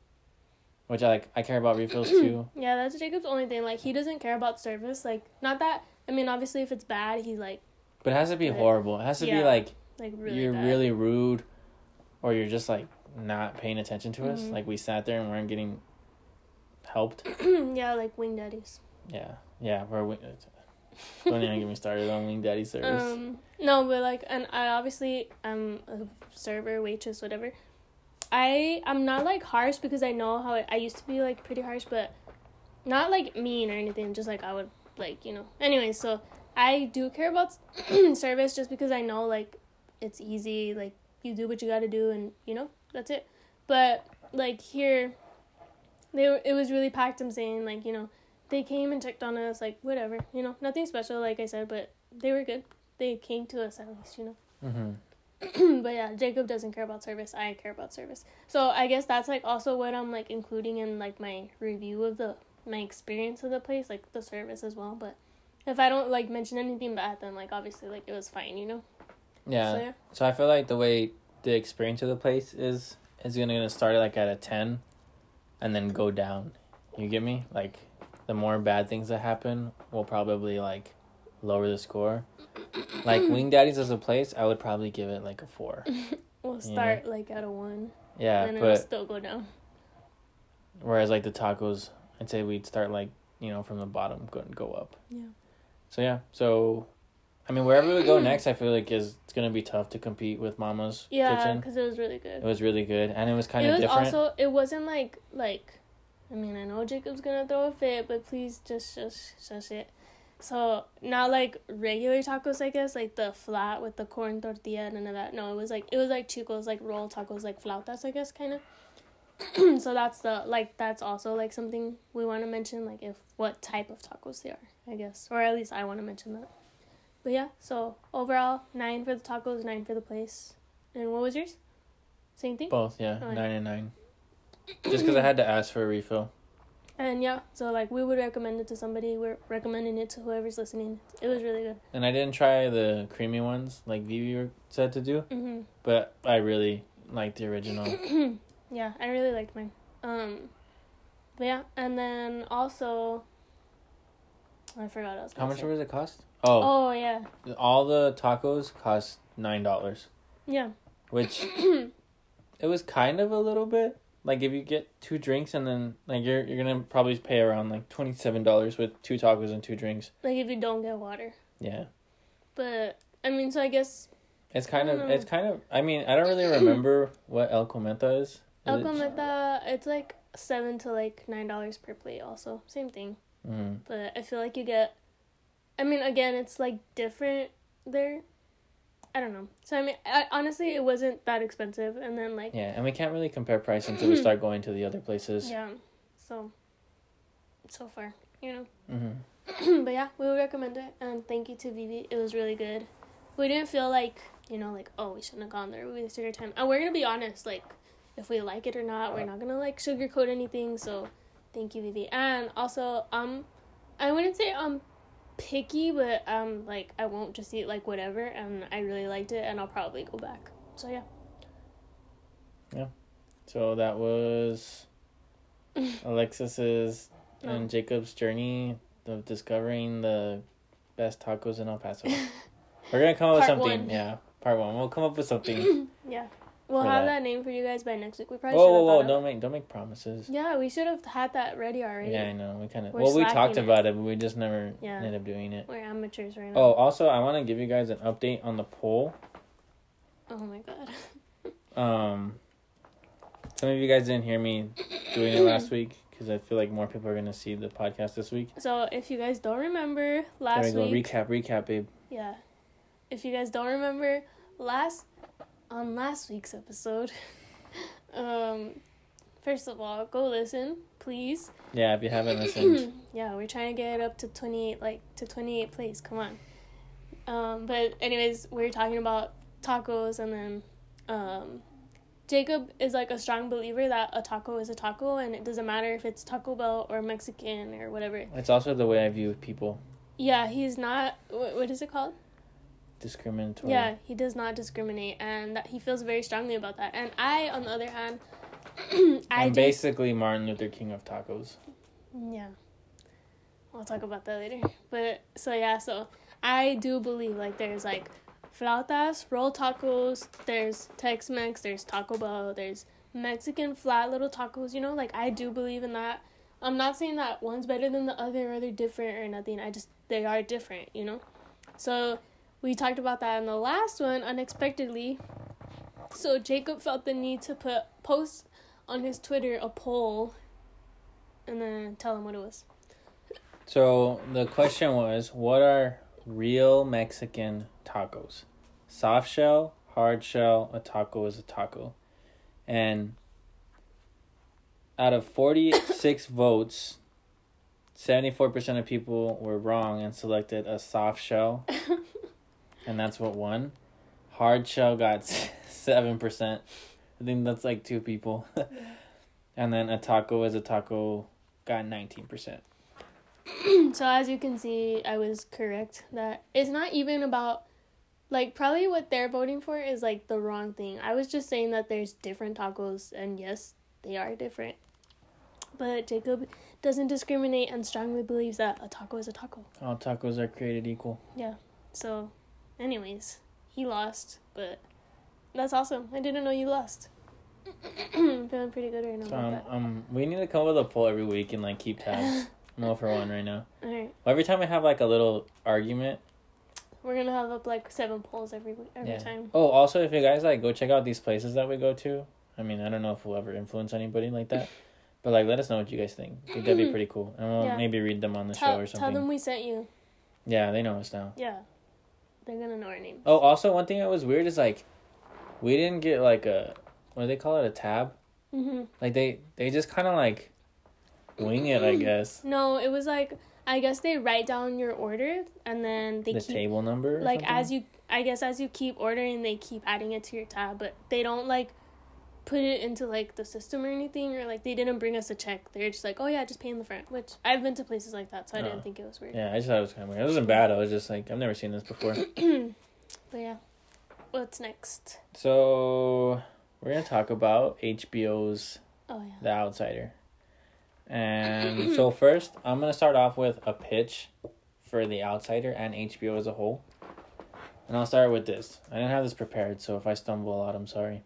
Which I like. I care about refills too. Yeah, that's Jacob's only thing. Like he doesn't care about service. Like not that. I mean, obviously, if it's bad, he's like But it has to be Right. horrible. It has to be like like really. you're bad. really rude, or you're just like not paying attention to us. Mhm. Like we sat there and weren't getting helped. yeah, like wing daddies. Yeah, yeah. We're wing- don't even get me started on wing daddy service. Um, no, but like, and I obviously I'm a server, waitress, whatever. I I'm not like harsh because I know how I, I used to be like pretty harsh, but not like mean or anything. Just like I would like you know. Anyway, so I do care about service just because I know like it's easy. Like you do what you got to do, and you know that's it. But like here, they were, it was really packed. I'm saying like you know they came and checked on us like whatever you know nothing special like I said, but they were good. They came to us at least, you know. mm-hmm. but yeah, Jacob doesn't care about service. I care about service. So I guess that's like also what I'm like including in like my review of the my experience of the place, like the service as well. But if I don't like mention anything bad, then like obviously like it was fine, you know. Yeah. So yeah. So I feel like the way the experience of the place is is gonna gonna start like at a ten, and then go down. You get me? Like, the more bad things that happen will probably like lower the score. Like Wing Daddies as a place, I would probably give it like a four. We'll start like at a one, Yeah, and then it'll still go down. whereas like the tacos, I'd say we'd start like you know from the bottom go go up. Yeah. So yeah, so I mean wherever we go mm. next, I feel like is it's gonna be tough to compete with Mama's Yeah, kitchen. because it was really good. It was really good, and it was kind It of was different. also it wasn't like like, I mean I know Jacob's gonna throw a fit, but please just just shush it. So not like regular tacos, I guess, like the flat with the corn tortilla, none of that. No, it was like it was like chicos, like roll tacos, like flautas, I guess, kind of. so that's the like that's also like something we want to mention, like if what type of tacos they are, I guess, or at least I want to mention that. But yeah, so overall nine for the tacos, nine for the place. And what was yours? Same thing. Both, yeah, Oh, yeah. nine and nine. Just because I had to ask for a refill. And yeah, so like we would recommend it to somebody. We're recommending it to whoever's listening. It was really good. And I didn't try the creamy ones like Vivi said to do, hmm but I really liked the original. yeah, I really liked mine. Um, but yeah, and then also, I forgot what I was. How much say. does it cost? Oh, Oh yeah, all the tacos cost nine dollars, yeah, which it was kind of a little bit. Like if you get two drinks and then like you're you're gonna probably pay around like twenty seven dollars with two tacos and two drinks. like if you don't get water. Yeah, But I mean, so I guess it's kind of know. it's kind of. I mean, I don't really remember what El Cometa is. Is El it- Cometa, it's like seven to like nine dollars per plate. Also, same thing. Mhm. But I feel like you get. I mean, again, it's like different there. I don't know. So I mean, I, honestly, it wasn't that expensive, and then like Yeah, and we can't really compare price until we start going to the other places. yeah, so so far, you know. hmm but yeah, we would recommend it, and thank you to Vivi. It was really good. We didn't feel like you know, like oh, we shouldn't have gone there. We wasted our time, and we're gonna be honest. Like, if we like it or not, we're not gonna like sugarcoat anything. So, thank you, Vivi. And also, um, I wouldn't say I'm picky, but um, like I won't just eat like whatever, and I really liked it, and I'll probably go back. So yeah. Yeah, so that was Alexis's and Jacob's journey of discovering the best tacos in El Paso. We're gonna come up with something. one. Yeah, part one. We'll come up with something. Yeah. We'll have that. that. name for you guys by next week. We probably whoa, should whoa, have whoa! Don't make don't make promises. Yeah, we should have had that ready already. Yeah, I know. We kind of well, we talked it. about it, but we just never Yeah. ended up doing it. We're amateurs right now. Oh, also, I want to give you guys an update on the poll. Oh my god. Um, some of you guys didn't hear me doing it last week because I feel like more people are gonna see the podcast this week. So if you guys don't remember last there we go. week, Recap, recap, babe. yeah. If you guys don't remember last on last week's episode, um, first of all, go listen, please. Yeah, if you haven't listened. yeah, we're trying to get it up to twenty eight, like to twenty eight plays. Come on. Um, but anyways, we are talking about tacos, and then um, Jacob is like a strong believer that a taco is a taco, and it doesn't matter if it's Taco Bell or Mexican or whatever. It's also the way I view people. Yeah, he's not. What, what is it called? Discriminatory. Yeah, he does not discriminate, and that he feels very strongly about that. And I, on the other hand, I I'm just basically Martin Luther King of tacos. yeah. We'll talk about that later. But so yeah, so I do believe like there's like flautas, roll tacos, there's Tex Mex, there's Taco Bell, there's Mexican flat little tacos, you know, like I do believe in that. I'm not saying that one's better than the other or they're different or nothing. I just they are different, you know? So we talked about that in the last one unexpectedly. So Jacob felt the need to put post on his Twitter a poll and then tell him what it was. So the question was, what are real Mexican tacos? Soft shell, hard shell, a taco is a taco. And out of 46 votes, 74% of people were wrong and selected a soft shell, and that's what won. Hard shell got 7%. I think that's like two people. and then a taco is a taco got 19%. so as you can see, I was correct that it's not even about like probably what they're voting for is like the wrong thing. I was just saying that there's different tacos and yes, they are different. But Jacob doesn't discriminate and strongly believes that a taco is a taco. All tacos are created equal. Yeah. So, anyways, he lost, but that's awesome. I didn't know you lost. Feeling pretty good right now So um, that. um, we need to come up with a poll every week and like keep tabs. I'm all for one right now. Alright, Every time we have like a little argument. we're gonna have up like seven polls every week, every Yeah. time. Oh, also if you guys like go check out these places that we go to. I mean, I don't know if we'll ever influence anybody like that, but like let us know what you guys think. I think that'd be pretty cool, and we'll Yeah. maybe read them on the show Tell, or tell something. them we sent you. Yeah, they know us now. Yeah, they're gonna know our names. Oh, also one thing that was weird is like, we didn't get like a what do they call it a tab? hmm Like they they just kind of like wing it, I guess. No, it was like I guess they write down your order and then they keep. the keep table number. or like something? as you I guess as you keep ordering they keep adding it to your tab, but they don't like put it into like the system or anything or like they didn't bring us a check. They're just like, "Oh yeah, just pay in the front." Which I've been to places like that, so I Oh. didn't think it was weird. Yeah, I just thought it was kind of weird. It wasn't bad. I was just like, I've never seen this before. But yeah. What's next? so we're gonna talk about HBO's Oh yeah. The Outsider. And so first, I'm gonna start off with a pitch for The Outsider and HBO as a whole. And I'll start with this. I didn't have this prepared, so if I stumble a lot, I'm sorry.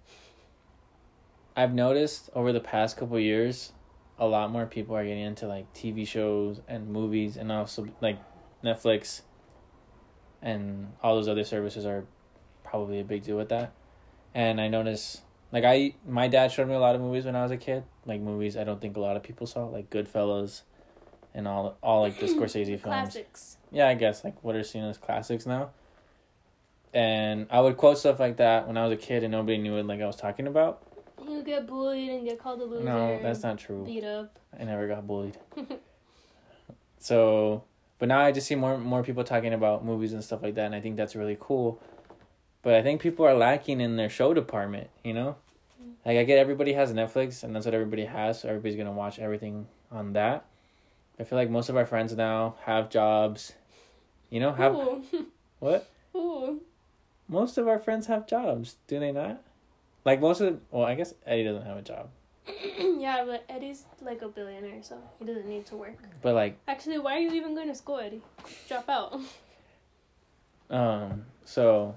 I've noticed over the past couple years, a lot more people are getting into like TV shows and movies, and also like Netflix and all those other services are probably a big deal with that. And I notice like I my dad showed me a lot of movies when I was a kid, like movies I don't think a lot of people saw, like Goodfellas and all all like the Scorsese films. Classics. Yeah, I guess like what are seen as classics now. And I would quote stuff like that when I was a kid and nobody knew what like I was talking about. You get bullied and get called a loser. No, that's not true. Beat up. I never got bullied. so, but now I just see more more people talking about movies and stuff like that, and I think that's really cool. But I think people are lacking in their show department. You know, mm. like I get everybody has Netflix, and that's what everybody has, so everybody's gonna watch everything on that. I feel like most of our friends now have jobs. You know, have Ooh. what? Ooh. Most of our friends have jobs, do they not? Like most of, the, well, I guess Eddie doesn't have a job, yeah, but Eddie's like a billionaire, so he doesn't need to work. but like Actually, why are you even going to school, Eddie? Drop out. Um, so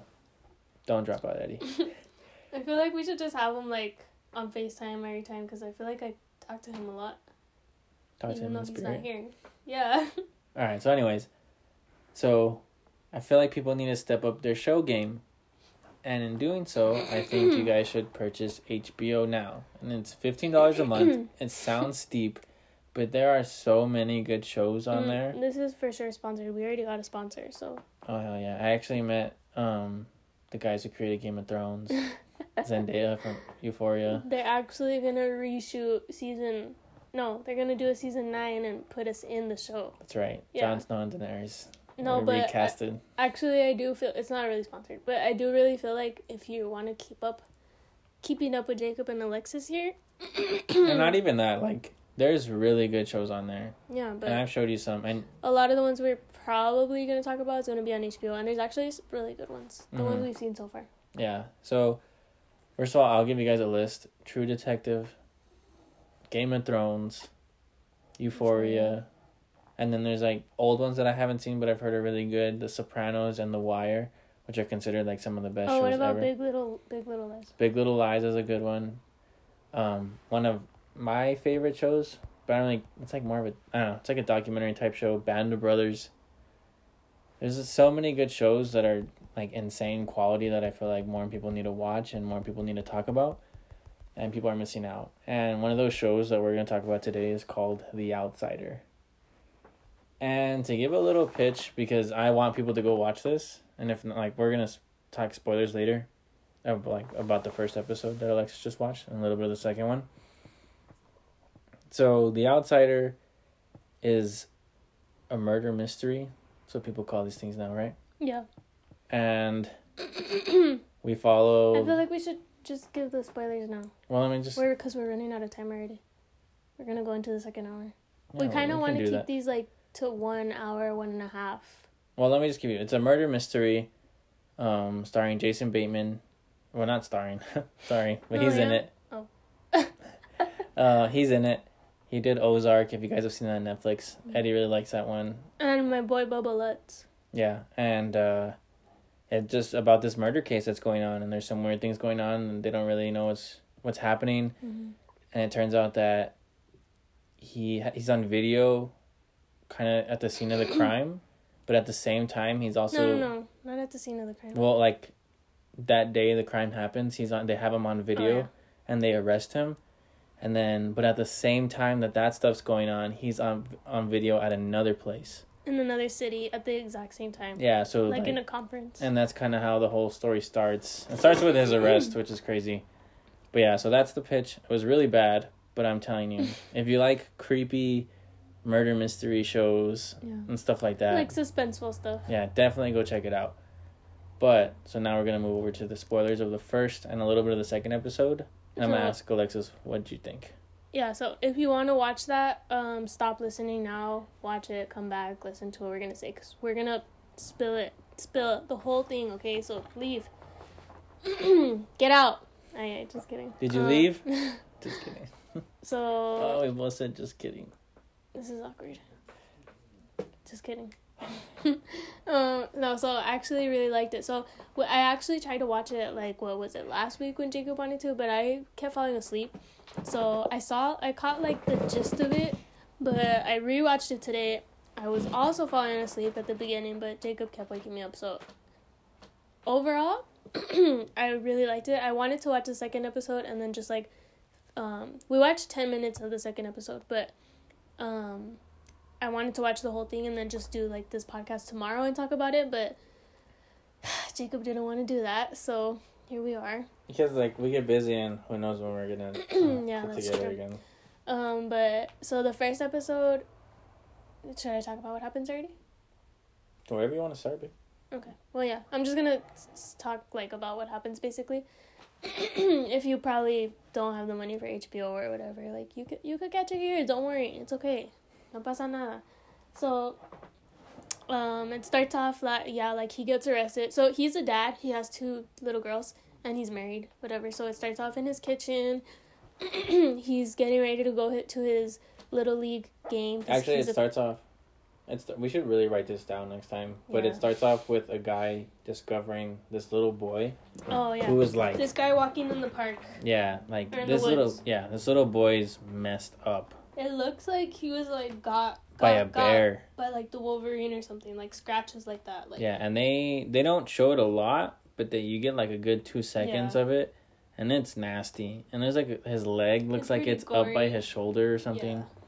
don't drop out, Eddie. I feel like we should just have him like on FaceTime every time because I feel like I talk to him a lot, Talk to even him though he's spirit. not here. Yeah. All right. So, anyways, so I feel like people need to step up their show game, and in doing so, I think you guys should purchase HBO now, and it's fifteen dollars a month. it sounds steep, but there are so many good shows on Mm, there. This is for sure sponsored. We already got a sponsor, so Oh hell yeah! I actually met um the guys who created Game of Thrones, Zendaya from Euphoria. they're actually gonna reshoot season. No, they're gonna do a season nine and put us in the show. That's right. Yeah. Jon Snow and Daenerys. No, but I- Actually, I do feel it's not really sponsored, but I do really feel like if you want to keep up, keeping up with Jacob and Alexis here. and not even that. Like, there's really good shows on there, Yeah, but and I've showed you some. And a lot of the ones we're probably gonna talk about is gonna be on HBO, and there's actually really good ones. The ones Mhm. we've seen so far. yeah, so first of all, I'll give you guys a list: True Detective, Game of Thrones, Euphoria, and then there's like old ones that I haven't seen but I've heard are really good: The Sopranos and The Wire, which are considered like some of the best oh, shows what about ever. Big Little Big Little Lies? Big Little Lies is a good one. Um, one of my favorite shows, but I don't like. It's like more of a I don't know. It's like a documentary type show. Band of Brothers. There's so many good shows that are like insane quality that I feel like more people need to watch and more people need to talk about, and people are missing out. And one of those shows that we're gonna talk about today is called The Outsider. And to give a little pitch, because I want people to go watch this, and if not, like we're gonna talk spoilers later, of like about the first episode that Alexis just watched and a little bit of the second one. So The Outsider is a murder mystery. So people call these things now, right? Yeah. And we follow I feel like we should just give the spoilers now. well let me just We're because we're running out of time already. We're gonna go into the second hour. yeah, we kind of want to keep that. these like to one hour, one and a half. Well let me just give you it's a murder mystery um starring Jason Bateman. Well not starring. Sorry. But Oh, he's in it. Oh. Uh he's in it. He did Ozark, if you guys have seen that on Netflix. Eddie really likes that one. And my boy Bubba Lutz. Yeah, and uh, it's just about this murder case that's going on, and there's some weird things going on, and they don't really know what's what's happening. Mhm. And it turns out that he he's on video, kind of at the scene of the crime, but at the same time he's also no, no, no, not at the scene of the crime. well like that day the crime happens. He's on. They have him on video, Oh, yeah. and they arrest him. And then, but at the same time that that stuff's going on, he's on on video at another place. in another city at the exact same time. Yeah, so like, like in a conference. And that's kind of how the whole story starts. It starts with his arrest, which is crazy. But yeah, so that's the pitch. It was really bad, but I'm telling you, if you like creepy murder mystery shows Yeah. and stuff like that. Like suspenseful stuff. yeah, definitely go check it out. But so now we're gonna move over to the spoilers of the first and a little bit of the second episode. And I'm gonna ask Alexis, what do you think? Yeah, so if you want to watch that, um, stop listening now. Watch it, come back, listen to what we're gonna say, cause we're gonna spill it, spill the whole thing. Okay, so leave. Get out. I just kidding. Did you Um, leave? Just kidding. So Oh, we both said just kidding. This is awkward. Just kidding. um, no, so I actually really liked it. So I actually tried to watch it like what was it last week when Jacob wanted to, but I kept falling asleep. So I saw I caught like the gist of it, but I rewatched it today. I was also falling asleep at the beginning, but Jacob kept waking me up. So overall, I really liked it. I wanted to watch the second episode and then just like um we watched 10 minutes of the second episode, but um I wanted to watch the whole thing and then just do like this podcast tomorrow and talk about it, but Jacob didn't want to do that. So here we are. Because like we get busy and who knows when we're gonna Yeah, get together true. again. Um, but so the first episode, should I talk about what happens already? Wherever you want to start, babe. Okay. Well, yeah, I'm just gonna s- talk like about what happens basically. if you probably don't have the money for HBO or whatever, like you could you could catch it here. Don't worry, it's okay. No pasa nada. So, um, it starts off like yeah, like he gets arrested. So he's a dad. He has two little girls, and he's married. Whatever. So it starts off in his kitchen. he's getting ready to go hit to his little league game. Actually, it starts off. It's we should really write this down next time. But Yeah. it starts off with a guy discovering this little boy oh yeah. who was like, This guy walking in the park. yeah, like Or in the this little, yeah, this little boy's messed up It looks like he was like got, got by a got bear. by like the Wolverine or something, like scratches like that. Like Yeah, and they they don't show it a lot, but they you get like a good two seconds Yeah. of it, and it's nasty. And there's like his leg looks It's like it's up by his shoulder or something. Yeah.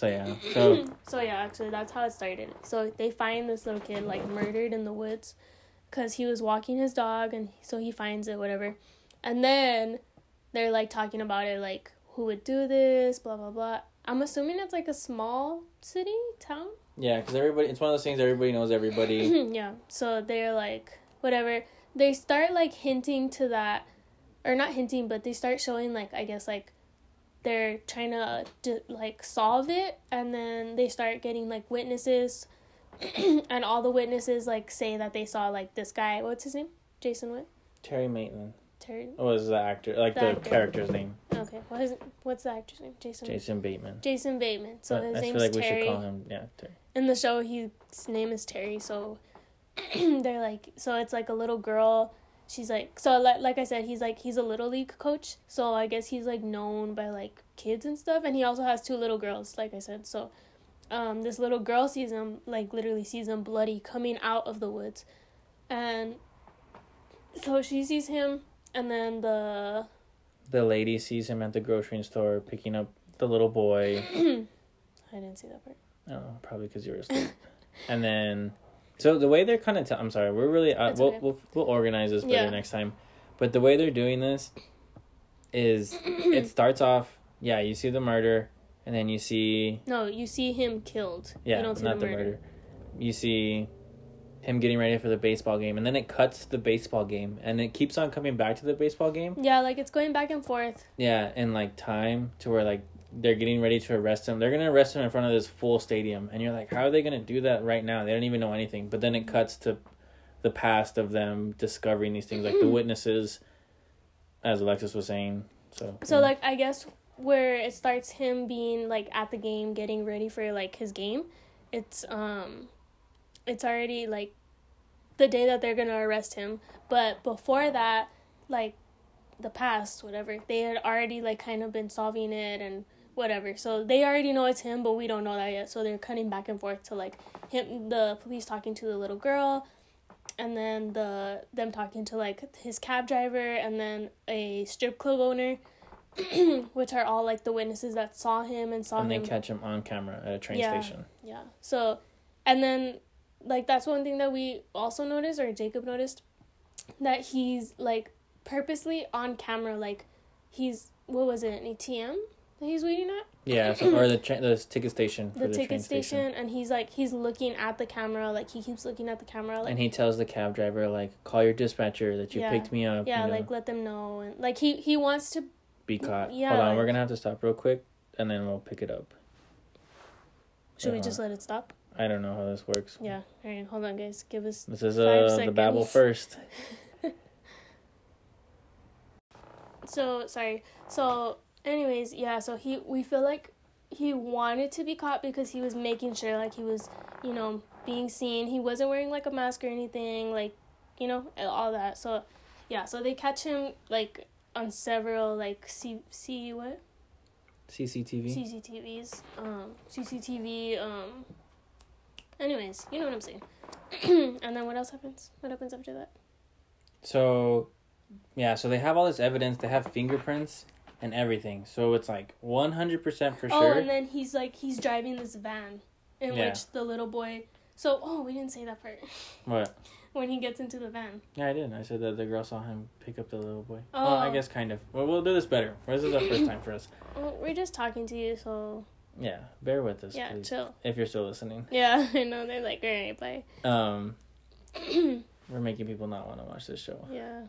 So yeah, so so yeah, actually that's how it started. So they find this little kid like murdered in the woods cuz he was walking his dog and so he finds it whatever. And then they're like talking about it like who would do this, blah blah blah. I'm assuming it's like a small city, town. yeah, because everybody it's one of those things everybody knows everybody. yeah. So they're like whatever. They start like hinting to that or not hinting, but they start showing like I guess like they're trying to like solve it and then they start getting like witnesses and all the witnesses like say that they saw like this guy, what's his name? Jason what? Terry Maitland Terry. what was the actor, like The the, actor. character's name, Okay. What is what's the actor's name? Jason. Jason Bateman. Jason Bateman. So But his I name's feel like we should call him yeah Terry. in the show his name is terry so they're like so it's like a little girl she's like so like, like i said he's like he's a little league coach so i guess he's like known by like kids and stuff and he also has two little girls like i said so um this little girl sees him like literally sees him bloody coming out of the woods and so she sees him and then the The lady sees him at the grocery store picking up the little boy. i didn't see that part I probably because you were asleep. and then, so the way they're kind of, t- I'm sorry, we're really, uh, we'll, okay. we'll we'll organize this better Yeah. next time. But the way they're doing this is, it starts off, yeah, you see the murder, and then you see, no you see him killed yeah, you don't see not the the murder, murder. You see him getting ready for the baseball game, and then it cuts the baseball game, and it keeps on coming back to the baseball game. yeah like it's going back and forth Yeah, and like time to where like they're getting ready to arrest him. They're gonna arrest him in front of this full stadium, and you're like, how are they gonna do that right now? They don't even know anything. But then it cuts to the past of them discovering these things, like the witnesses, as Alexis was saying. So So yeah. like I guess where it starts him being like at the game getting ready for like his game, it's um it's already like the day that they're gonna arrest him. But before that, like the past, whatever, they had already like kind of been solving it and whatever. So they already know it's him, but we don't know that yet. So they're cutting back and forth to like him the police talking to the little girl and then the them talking to like his cab driver and then a strip club owner which are all like the witnesses that saw him and saw and they him catch him on camera at a train Yeah. station. yeah so and then like that's one thing that we also noticed or jacob noticed that he's like purposely on camera like he's what was it an atm that he's waiting at. Yeah, so, or the tra- the ticket station. The, ticket station, and he's like he's looking at the camera, like he keeps looking at the camera, like and he tells the cab driver like, "Call your dispatcher that you Yeah. picked me up." yeah, you know, like let them know, and like he he wants to. be caught. yeah, Hold on, like- we're gonna have to stop real quick, and then we'll pick it up. Should we Uh-huh. just let it stop? I don't know how this works. Yeah. All right, hold on, guys. Give us. This is uh the babble first. So sorry. So, anyways, yeah. So he we feel like he wanted to be caught because he was making sure like he was you know being seen. He wasn't wearing like a mask or anything like you know all that. So yeah. So they catch him like on several like C C what CCTV. CCTVs, um, CCTV, um. Anyways, you know what I'm saying. and then what else happens? What happens after that? So, yeah, so they have all this evidence. They have fingerprints and everything. So it's like one hundred percent for Oh, sure. Oh, and then he's like he's driving this van, in Yeah. which the little boy. So oh, we didn't say that part What? when he gets into the van. Yeah, I didn't. I said that the girl saw him pick up the little boy. Oh. Well, I guess kind of. Well, we'll do this better. This is the first time for us. Well, we're just talking to you, so Yeah, bear with us, yeah, please, chill. if you're still listening. Yeah, I know they're like, all right, bye. Um, we're making people not want to watch this show. Yeah,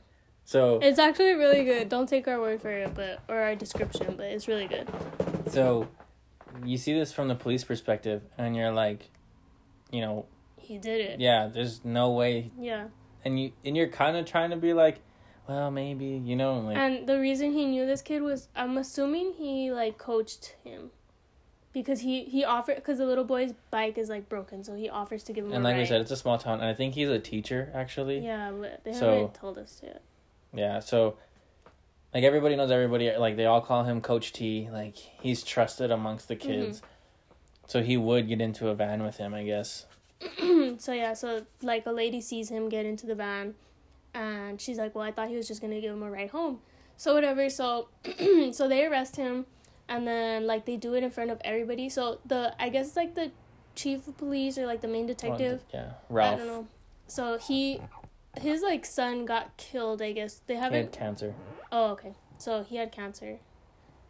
So, it's actually really good. Don't take our word for it, but or our description, but it's really good. so you see this from the police perspective, and you're like, you know, He did it. yeah, there's no way, Yeah. and you and you're kind of trying to be like, well, maybe, you know, like. And the reason he knew this kid was, I'm assuming he like coached him, because he he offered because the little boy's bike is like broken, so he offers to give him. and like we ride. said, it's a small town, and I think he's a teacher actually. Yeah, but they So- haven't told us yet. Yeah, so like everybody knows everybody like they all call him Coach T, like he's trusted amongst the mm-hmm. kids. So he would get into a van with him, I guess. so yeah, so like a lady sees him get into the van, and she's like, "Well, I thought he was just gonna give him a ride home." So whatever. So so they arrest him, and then like they do it in front of everybody. So the I guess it's like the chief of police or like the main detective. yeah, Ralph. I don't know. So he, his like son got killed. I guess they haven't. had cancer. Oh, okay. So he had cancer,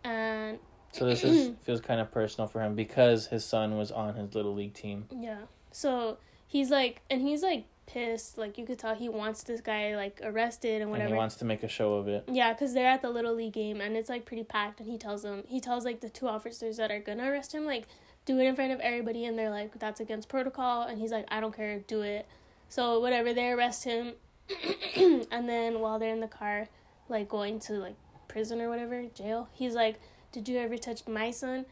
and So this is feels kind of personal for him because his son was on his little league team. yeah. So he's like, and he's like pissed. Like you could tell he wants this guy like arrested and And whatever. he wants to make a show of it. Yeah, because they're at the little league game and it's like pretty packed. And he tells them, he tells like the two officers that are gonna arrest him, like, do it in front of everybody. And they're like, that's against protocol. And he's like, I don't care, do it. So whatever, they arrest him. and then while they're in the car, like going to like prison or whatever, jail, he's like, did you ever touch my son?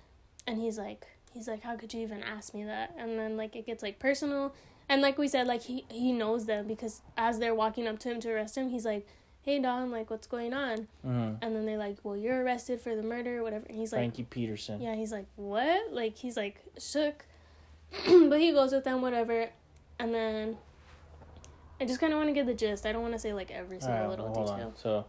And he's like, he's like, how could you even ask me that? And then like it gets like personal. And like we said, like he he knows them because as they're walking up to him to arrest him, he's like, "Hey Don, like what's going on?" hmm And then they're like, "Well, you're arrested for the murder, whatever." And he's like, Frankie Peterson. "Yeah." He's like, "What?" Like he's like shook, but he goes with them, whatever. And then I just kind of want to get the gist. I don't want to say like every single Alright, little well, detail. on. So,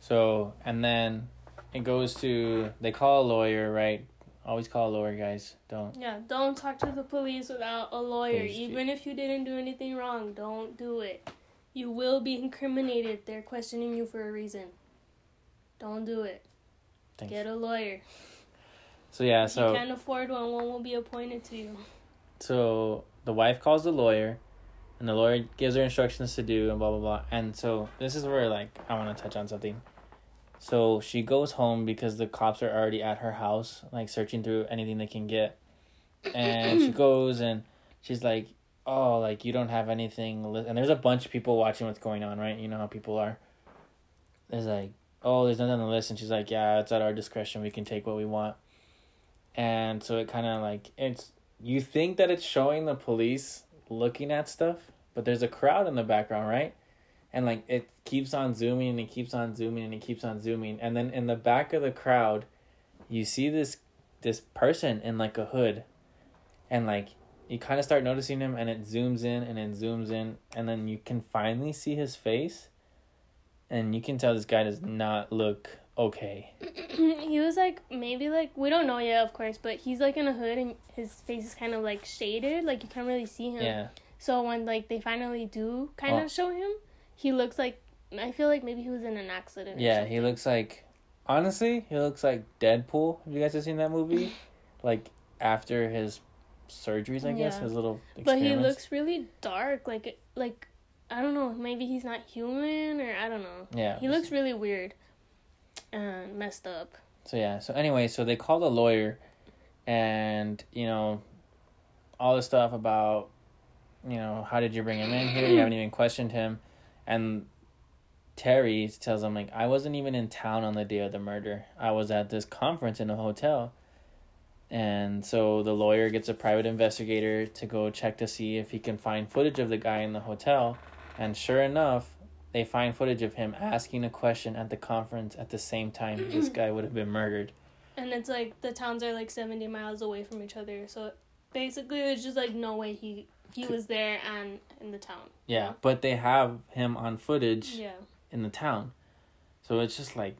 so and then it goes to they call a lawyer, right? Always call a lawyer, guys. Don't. Yeah, don't talk to the police without a lawyer. Please, Even if you didn't do anything wrong, don't do it. You will be incriminated. They're questioning you for a reason. Don't do it. Thanks. Get a lawyer. So yeah, if so you can't afford one, one will be appointed to you. so the wife calls the lawyer, and the Lord gives her instructions to do, and blah blah blah. And so this is where like I want to touch on something. So she goes home because the cops are already at her house, like searching through anything they can get. And she goes and she's like, "Oh, like you don't have anything." li-" And there's a bunch of people watching what's going on, right? You know how people are. There's like, "Oh, there's nothing on the list," and she's like, "Yeah, it's at our discretion. We can take what we want." And so it kind of like it's you think that it's showing the police looking at stuff, but there's a crowd in the background, right? And like it keeps on zooming and it keeps on zooming and it keeps on zooming. And then in the back of the crowd, you see this this person in like a hood. And like you kind of start noticing him and it zooms in and it zooms in and then you can finally see his face. And you can tell this guy does not look okay. he was like maybe like we don't know yet, of course, but he's like in a hood and his face is kind of like shaded, like you can't really see him. Yeah. So when like they finally do kind Oh. of show him, he looks like I feel like maybe he was in an accident. or Yeah, he looks like honestly, he looks like Deadpool. Have you guys have seen that movie? like after his surgeries, I guess Yeah. his little. But he looks really dark. Like like I don't know. Maybe he's not human or I don't know. Yeah. He looks really weird and messed up. So yeah. So anyway, so they called a lawyer, and you know, all the stuff about, you know, how did you bring him in here? You haven't even questioned him, and Terry tells him like, I wasn't even in town on the day of the murder. I was at this conference in a hotel. And so the lawyer gets a private investigator to go check to see if he can find footage of the guy in the hotel. And sure enough, they find footage of him asking a question at the conference at the same time this guy would have been murdered. And it's like the towns are like seventy miles away from each other. So basically, there's just like no way he he was there and in the town. Yeah, but they have him on footage Yeah. in the town. So it's just like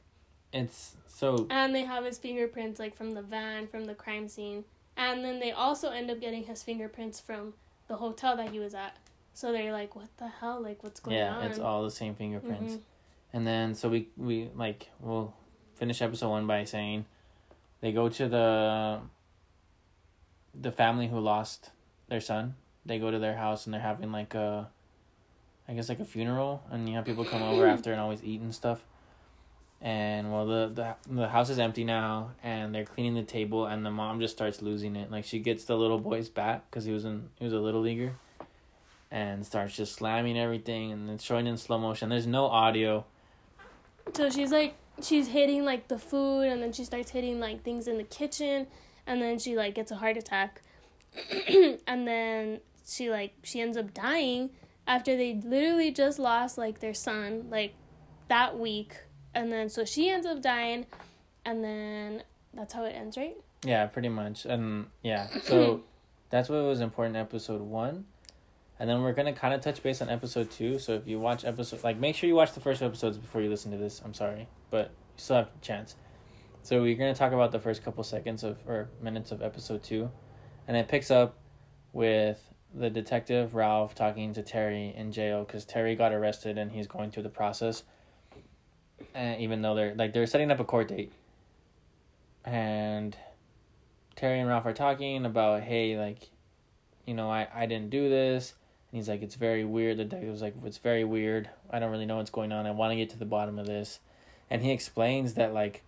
it's so And they have his fingerprints like from the van from the crime scene. And then they also end up getting his fingerprints from the hotel that he was at. So they're like, what the hell? Like, what's going yeah, on? Yeah, it's all the same fingerprints. Mhm. And then so we we like we'll finish episode 1 by saying they go to the the family who lost their son. They go to their house and they're having like a I guess like a funeral and you have people come over after and always eat and stuff. And well the, the the house is empty now and they're cleaning the table and the mom just starts losing it. Like she gets the little boy's bat cuz he was in he was a little leaguer and starts just slamming everything and it's showing in slow motion. There's no audio. So she's like, she's hitting like the food, and then she starts hitting like things in the kitchen, and then she like gets a heart attack, and then she like she ends up dying after they literally just lost like their son like that week, and then so she ends up dying, and then that's how it ends, right? Yeah, pretty much. And yeah, so that's what was important episode one. And then we're gonna kind of touch base on episode two. So if you watch episode, like, make sure you watch the first episodes before you listen to this. I'm sorry, but you still have a chance. So we're gonna talk about the first couple seconds of or minutes of episode two, and it picks up with the detective Ralph talking to Terry in jail because Terry got arrested and he's going through the process. And even though they're like they're setting up a court date, and Terry and Ralph are talking about, hey, like, you know, I, I didn't do this. And he's like, it's very weird. The detective was like, it's very weird. I don't really know what's going on. I want to get to the bottom of this. And he explains that, like,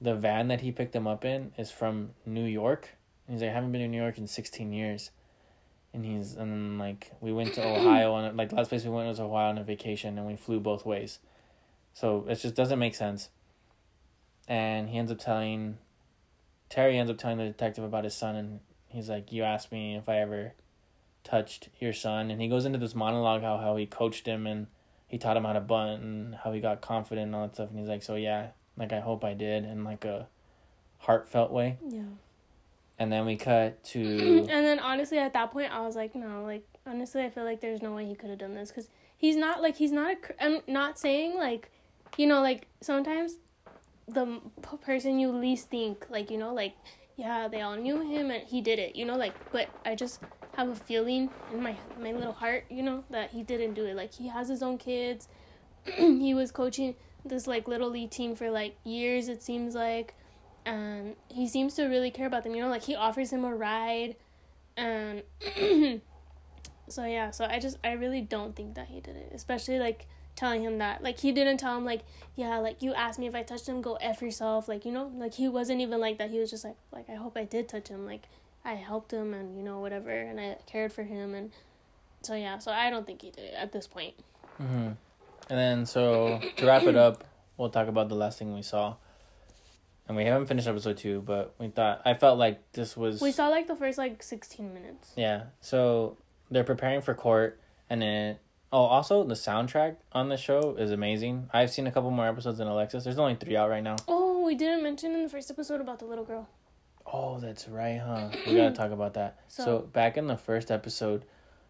the van that he picked them up in is from New York. And he's like, I haven't been in New York in 16 years. And he's, and then, like, we went to Ohio, and, like, the last place we went was Ohio on a vacation, and we flew both ways. So it just doesn't make sense. And he ends up telling Terry ends up telling the detective about his son, and he's like, "You asked me if I ever touched your son," and he goes into this monologue how how he coached him and he taught him how to bunt and how he got confident and all that stuff, and he's like, "So yeah, like I hope I did," in like a heartfelt way. Yeah. And then we cut to and then honestly, at that point, I was like, no, like honestly, I feel like there's no way he could have done this because he's not like he's not a. cr- I'm not saying like, you know, like sometimes the person you least think like you know like yeah they all knew him and he did it you know like but I just have a feeling in my my little heart you know that he didn't do it. Like he has his own kids. He was coaching this like little league team for like years it seems like. And he seems to really care about them you know like he offers him a ride. And so yeah so i just i really don't think that he did it especially like telling him that. Like he didn't tell him like yeah like you asked me if i touched him go f yourself. Like you know like he wasn't even like that. He was just like like i hope i did touch him. Like i helped him and you know whatever and i cared for him and so yeah so i don't think he did it at this point hmm And then, so to wrap it up, we'll talk about the last thing we saw. And we haven't finished episode two, but we thought I felt like this was we saw like the first like 16 minutes yeah. So they're preparing for court, and then oh, also the soundtrack on the show is amazing. I've seen a couple more episodes than Alexis. There's only three out right now. oh we didn't mention in the first episode about the little girl Oh, that's right, huh? We gotta talk about that. So, So- back in the first episode,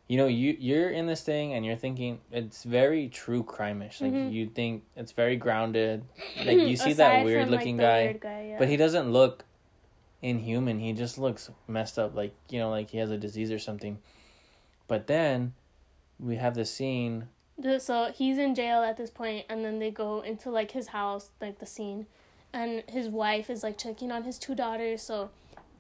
you know, you you're in this thing and you're thinking it's very true crime-ish. Like Mhm. you think it's very grounded. Like you see that weird from, looking the guy, weird guy yeah. but he doesn't look inhuman. He just looks messed up. Like you know, like he has a disease or something. But then we have the scene. So he's in jail at this point and then they go into like his house like the scene and his wife is like checking on his two daughters. So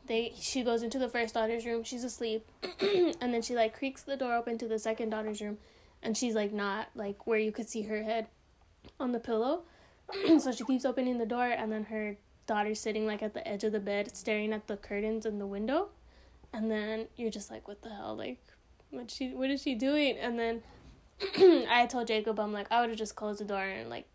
they she goes into the first daughter's room. She's asleep, and then she like creaks the door open to the second daughter's room, and she's like not like where you could see her head on the pillow. so she keeps opening the door, and then her daughter's sitting like at the edge of the bed, staring at the curtains in the window, and then you're just like, what the hell, like. What she what is she doing? And then I told Jacob I'm like I would have just closed the door and like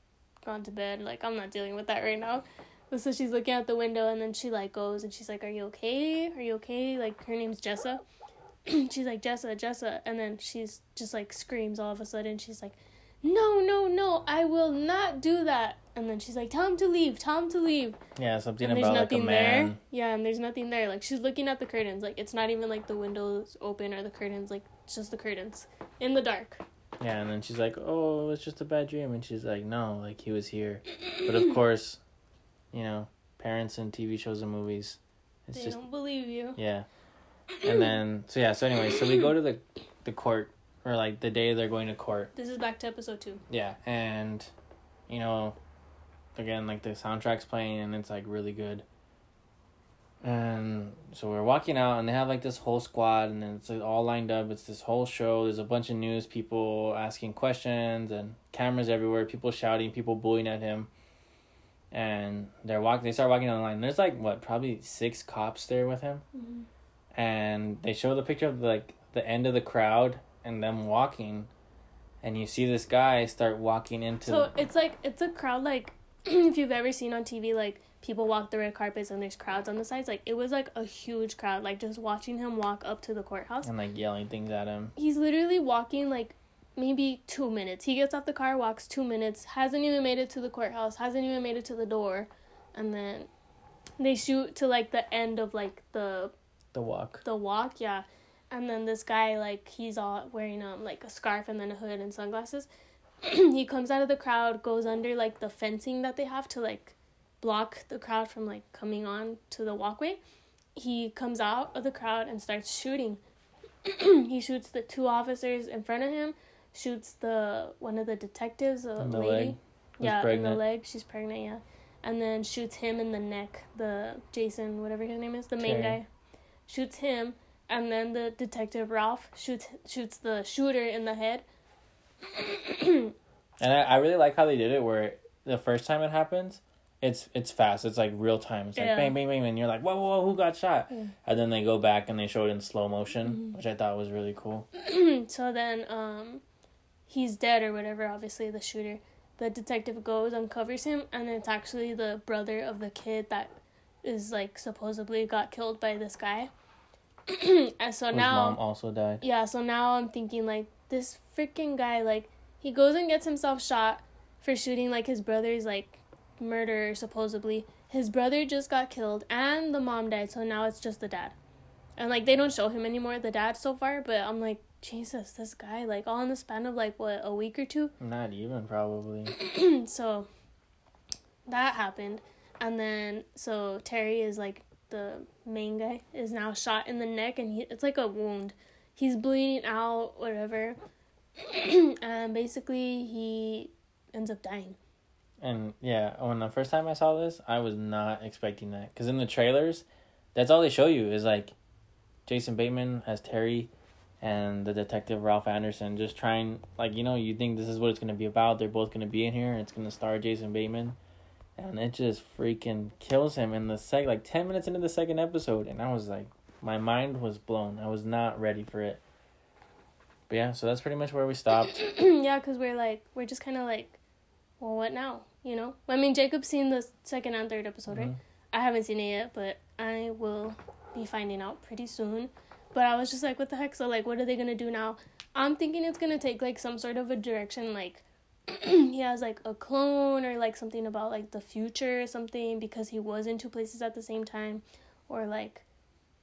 gone to bed. Like I'm not dealing with that right now. But so she's looking out the window and then she like goes and she's like, Are you okay? Are you okay? Like her name's Jessa. she's like, Jessa, Jessa and then she's just like screams all of a sudden. She's like, No, no, no, I will not do that and then she's like, Tell him to leave, tell him to leave. Yeah, something And about like a there. Yeah, and there's nothing there. Like she's looking at the curtains. Like it's not even like the windows open or the curtains. Like it's just the curtains in the dark. Yeah, and then she's like, "Oh, it's just a bad dream," and she's like, "No, like he was here." But of course, you know, parents and TV shows and movies, it's they just don't believe you. yeah. And then so yeah, so anyway, so we go to the the court or like the day they're going to court. This is back to episode two. Yeah, and you know, again like the soundtrack's playing and it's like really good. And so we're walking out, and they have like this whole squad, and then it's like, all lined up. It's this whole show. There's a bunch of news people asking questions, and cameras everywhere. People shouting, people bullying at him. And they're walk. They start walking down the line. There's like what, probably six cops there with him, Mm-hmm. and they show the picture of like the end of the crowd and them walking, and you see this guy start walking into. So it's like it's a crowd like if you've ever seen on TV like people walk the red carpets and there's crowds on the sides like it was like a huge crowd like just watching him walk up to the courthouse. and like yelling things at him. He's literally walking like maybe 2 minutes. He gets off the car, walks 2 minutes, hasn't even made it to the courthouse, hasn't even made it to the door and then they shoot to like the end of like the The walk. the walk, yeah. And then this guy, like, he's all wearing um like a scarf and then a hood and sunglasses. he comes out of the crowd, goes under like the fencing that they have to like block the crowd from like coming on to the walkway. He comes out of the crowd and starts shooting. he shoots the two officers in front of him, shoots the one of the detectives, a In the lady. leg. Yeah, in the leg. She's pregnant, yeah. And then shoots him in the neck, the Jason, whatever his name is, the main Terry. guy. Shoots him and then the detective Ralph shoots shoots the shooter in the head. And I, I really like how they did it where the first time it happens, it's it's fast. It's like real time. It's like Yeah. bang bang bang and you're like, Whoa, whoa, whoa, who got shot? Yeah. And then they go back and they show it in slow motion, Mm-hmm. which I thought was really cool. so then um he's dead or whatever, obviously the shooter. The detective goes, uncovers him, and it's actually the brother of the kid that is like supposedly got killed by this guy. and so Whose now mom also died. yeah, so now I'm thinking like this freaking guy, like he goes and gets himself shot for shooting like his brother's like murder supposedly. His brother just got killed and the mom died, so now it's just the dad. And like they don't show him anymore, the dad so far, but I'm like, Jesus, this guy, like all in the span of like what, a week or two? Not even probably. so that happened. And then so Terry is like the main guy is now shot in the neck and he it's like a wound. He's bleeding out, whatever. and basically he ends up dying. And yeah, when the first time I saw this, I was not expecting that. Because in the trailers, that's all they show you is like Jason Bateman as Terry and the detective Ralph Anderson just trying, like, you know, you think this is what it's going to be about. They're both going to be in here it's going to star Jason Bateman. And it just freaking kills him in the sec, like 10 minutes into the second episode. And I was like, my mind was blown. I was not ready for it. But yeah, so that's pretty much where we stopped. yeah, because we're like, we're just kind of like, well, what now? You know? I mean, Jacob's seen the second and third episode, right? Mhm. I haven't seen it yet, but I will be finding out pretty soon. But I was just like, what the heck? So, like, what are they gonna do now? I'm thinking it's gonna take like some sort of a direction, like he has like a clone or like something about like the future or something because he was in two places at the same time, or like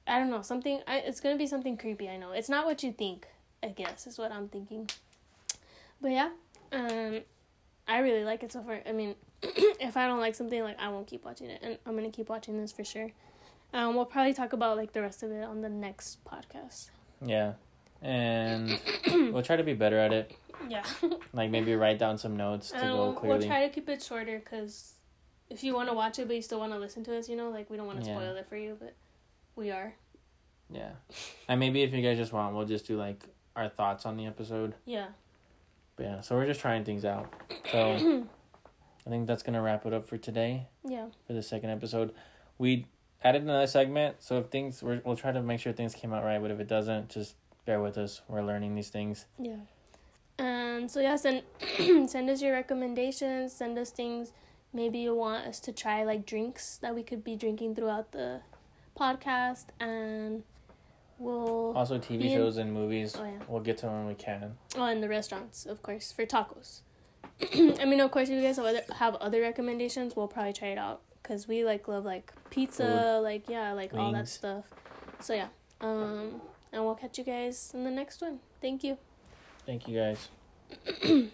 I don't know something. I, it's gonna be something creepy. I know it's not what you think. I guess is what I'm thinking. But yeah, um, I really like it so far. I mean, if I don't like something, like I won't keep watching it, and I'm gonna keep watching this for sure. Um, we'll probably talk about like the rest of it on the next podcast. Yeah. And we'll try to be better at it. Yeah, Like maybe write down some notes to and go we'll, we'll try to keep it shorter because if you want to watch it but you still want to listen to us, you know, like we don't want to Yeah. spoil it for you, but we are. Yeah. And maybe if you guys just want, we'll just do like our thoughts on the episode. Yeah. But yeah, so we're just trying things out. So I think that's gonna wrap it up for today Yeah. for the second episode. We added another segment, so if things we're, we'll try to make sure things came out right. But if it doesn't, just bear with us. We're learning these things. Yeah. And so yeah, send send us your recommendations. Send us things maybe you want us to try, like drinks that we could be drinking throughout the podcast, and we'll Also, TV shows and movies. oh yeah, We'll get to them when we can. oh and the restaurants, of course, for tacos. I mean, of course, if you guys have other have other recommendations, we'll probably try it out because we like love like pizza, like yeah, like all that stuff. So yeah, um, and we'll catch you guys in the next one. Thank you. Thank you guys.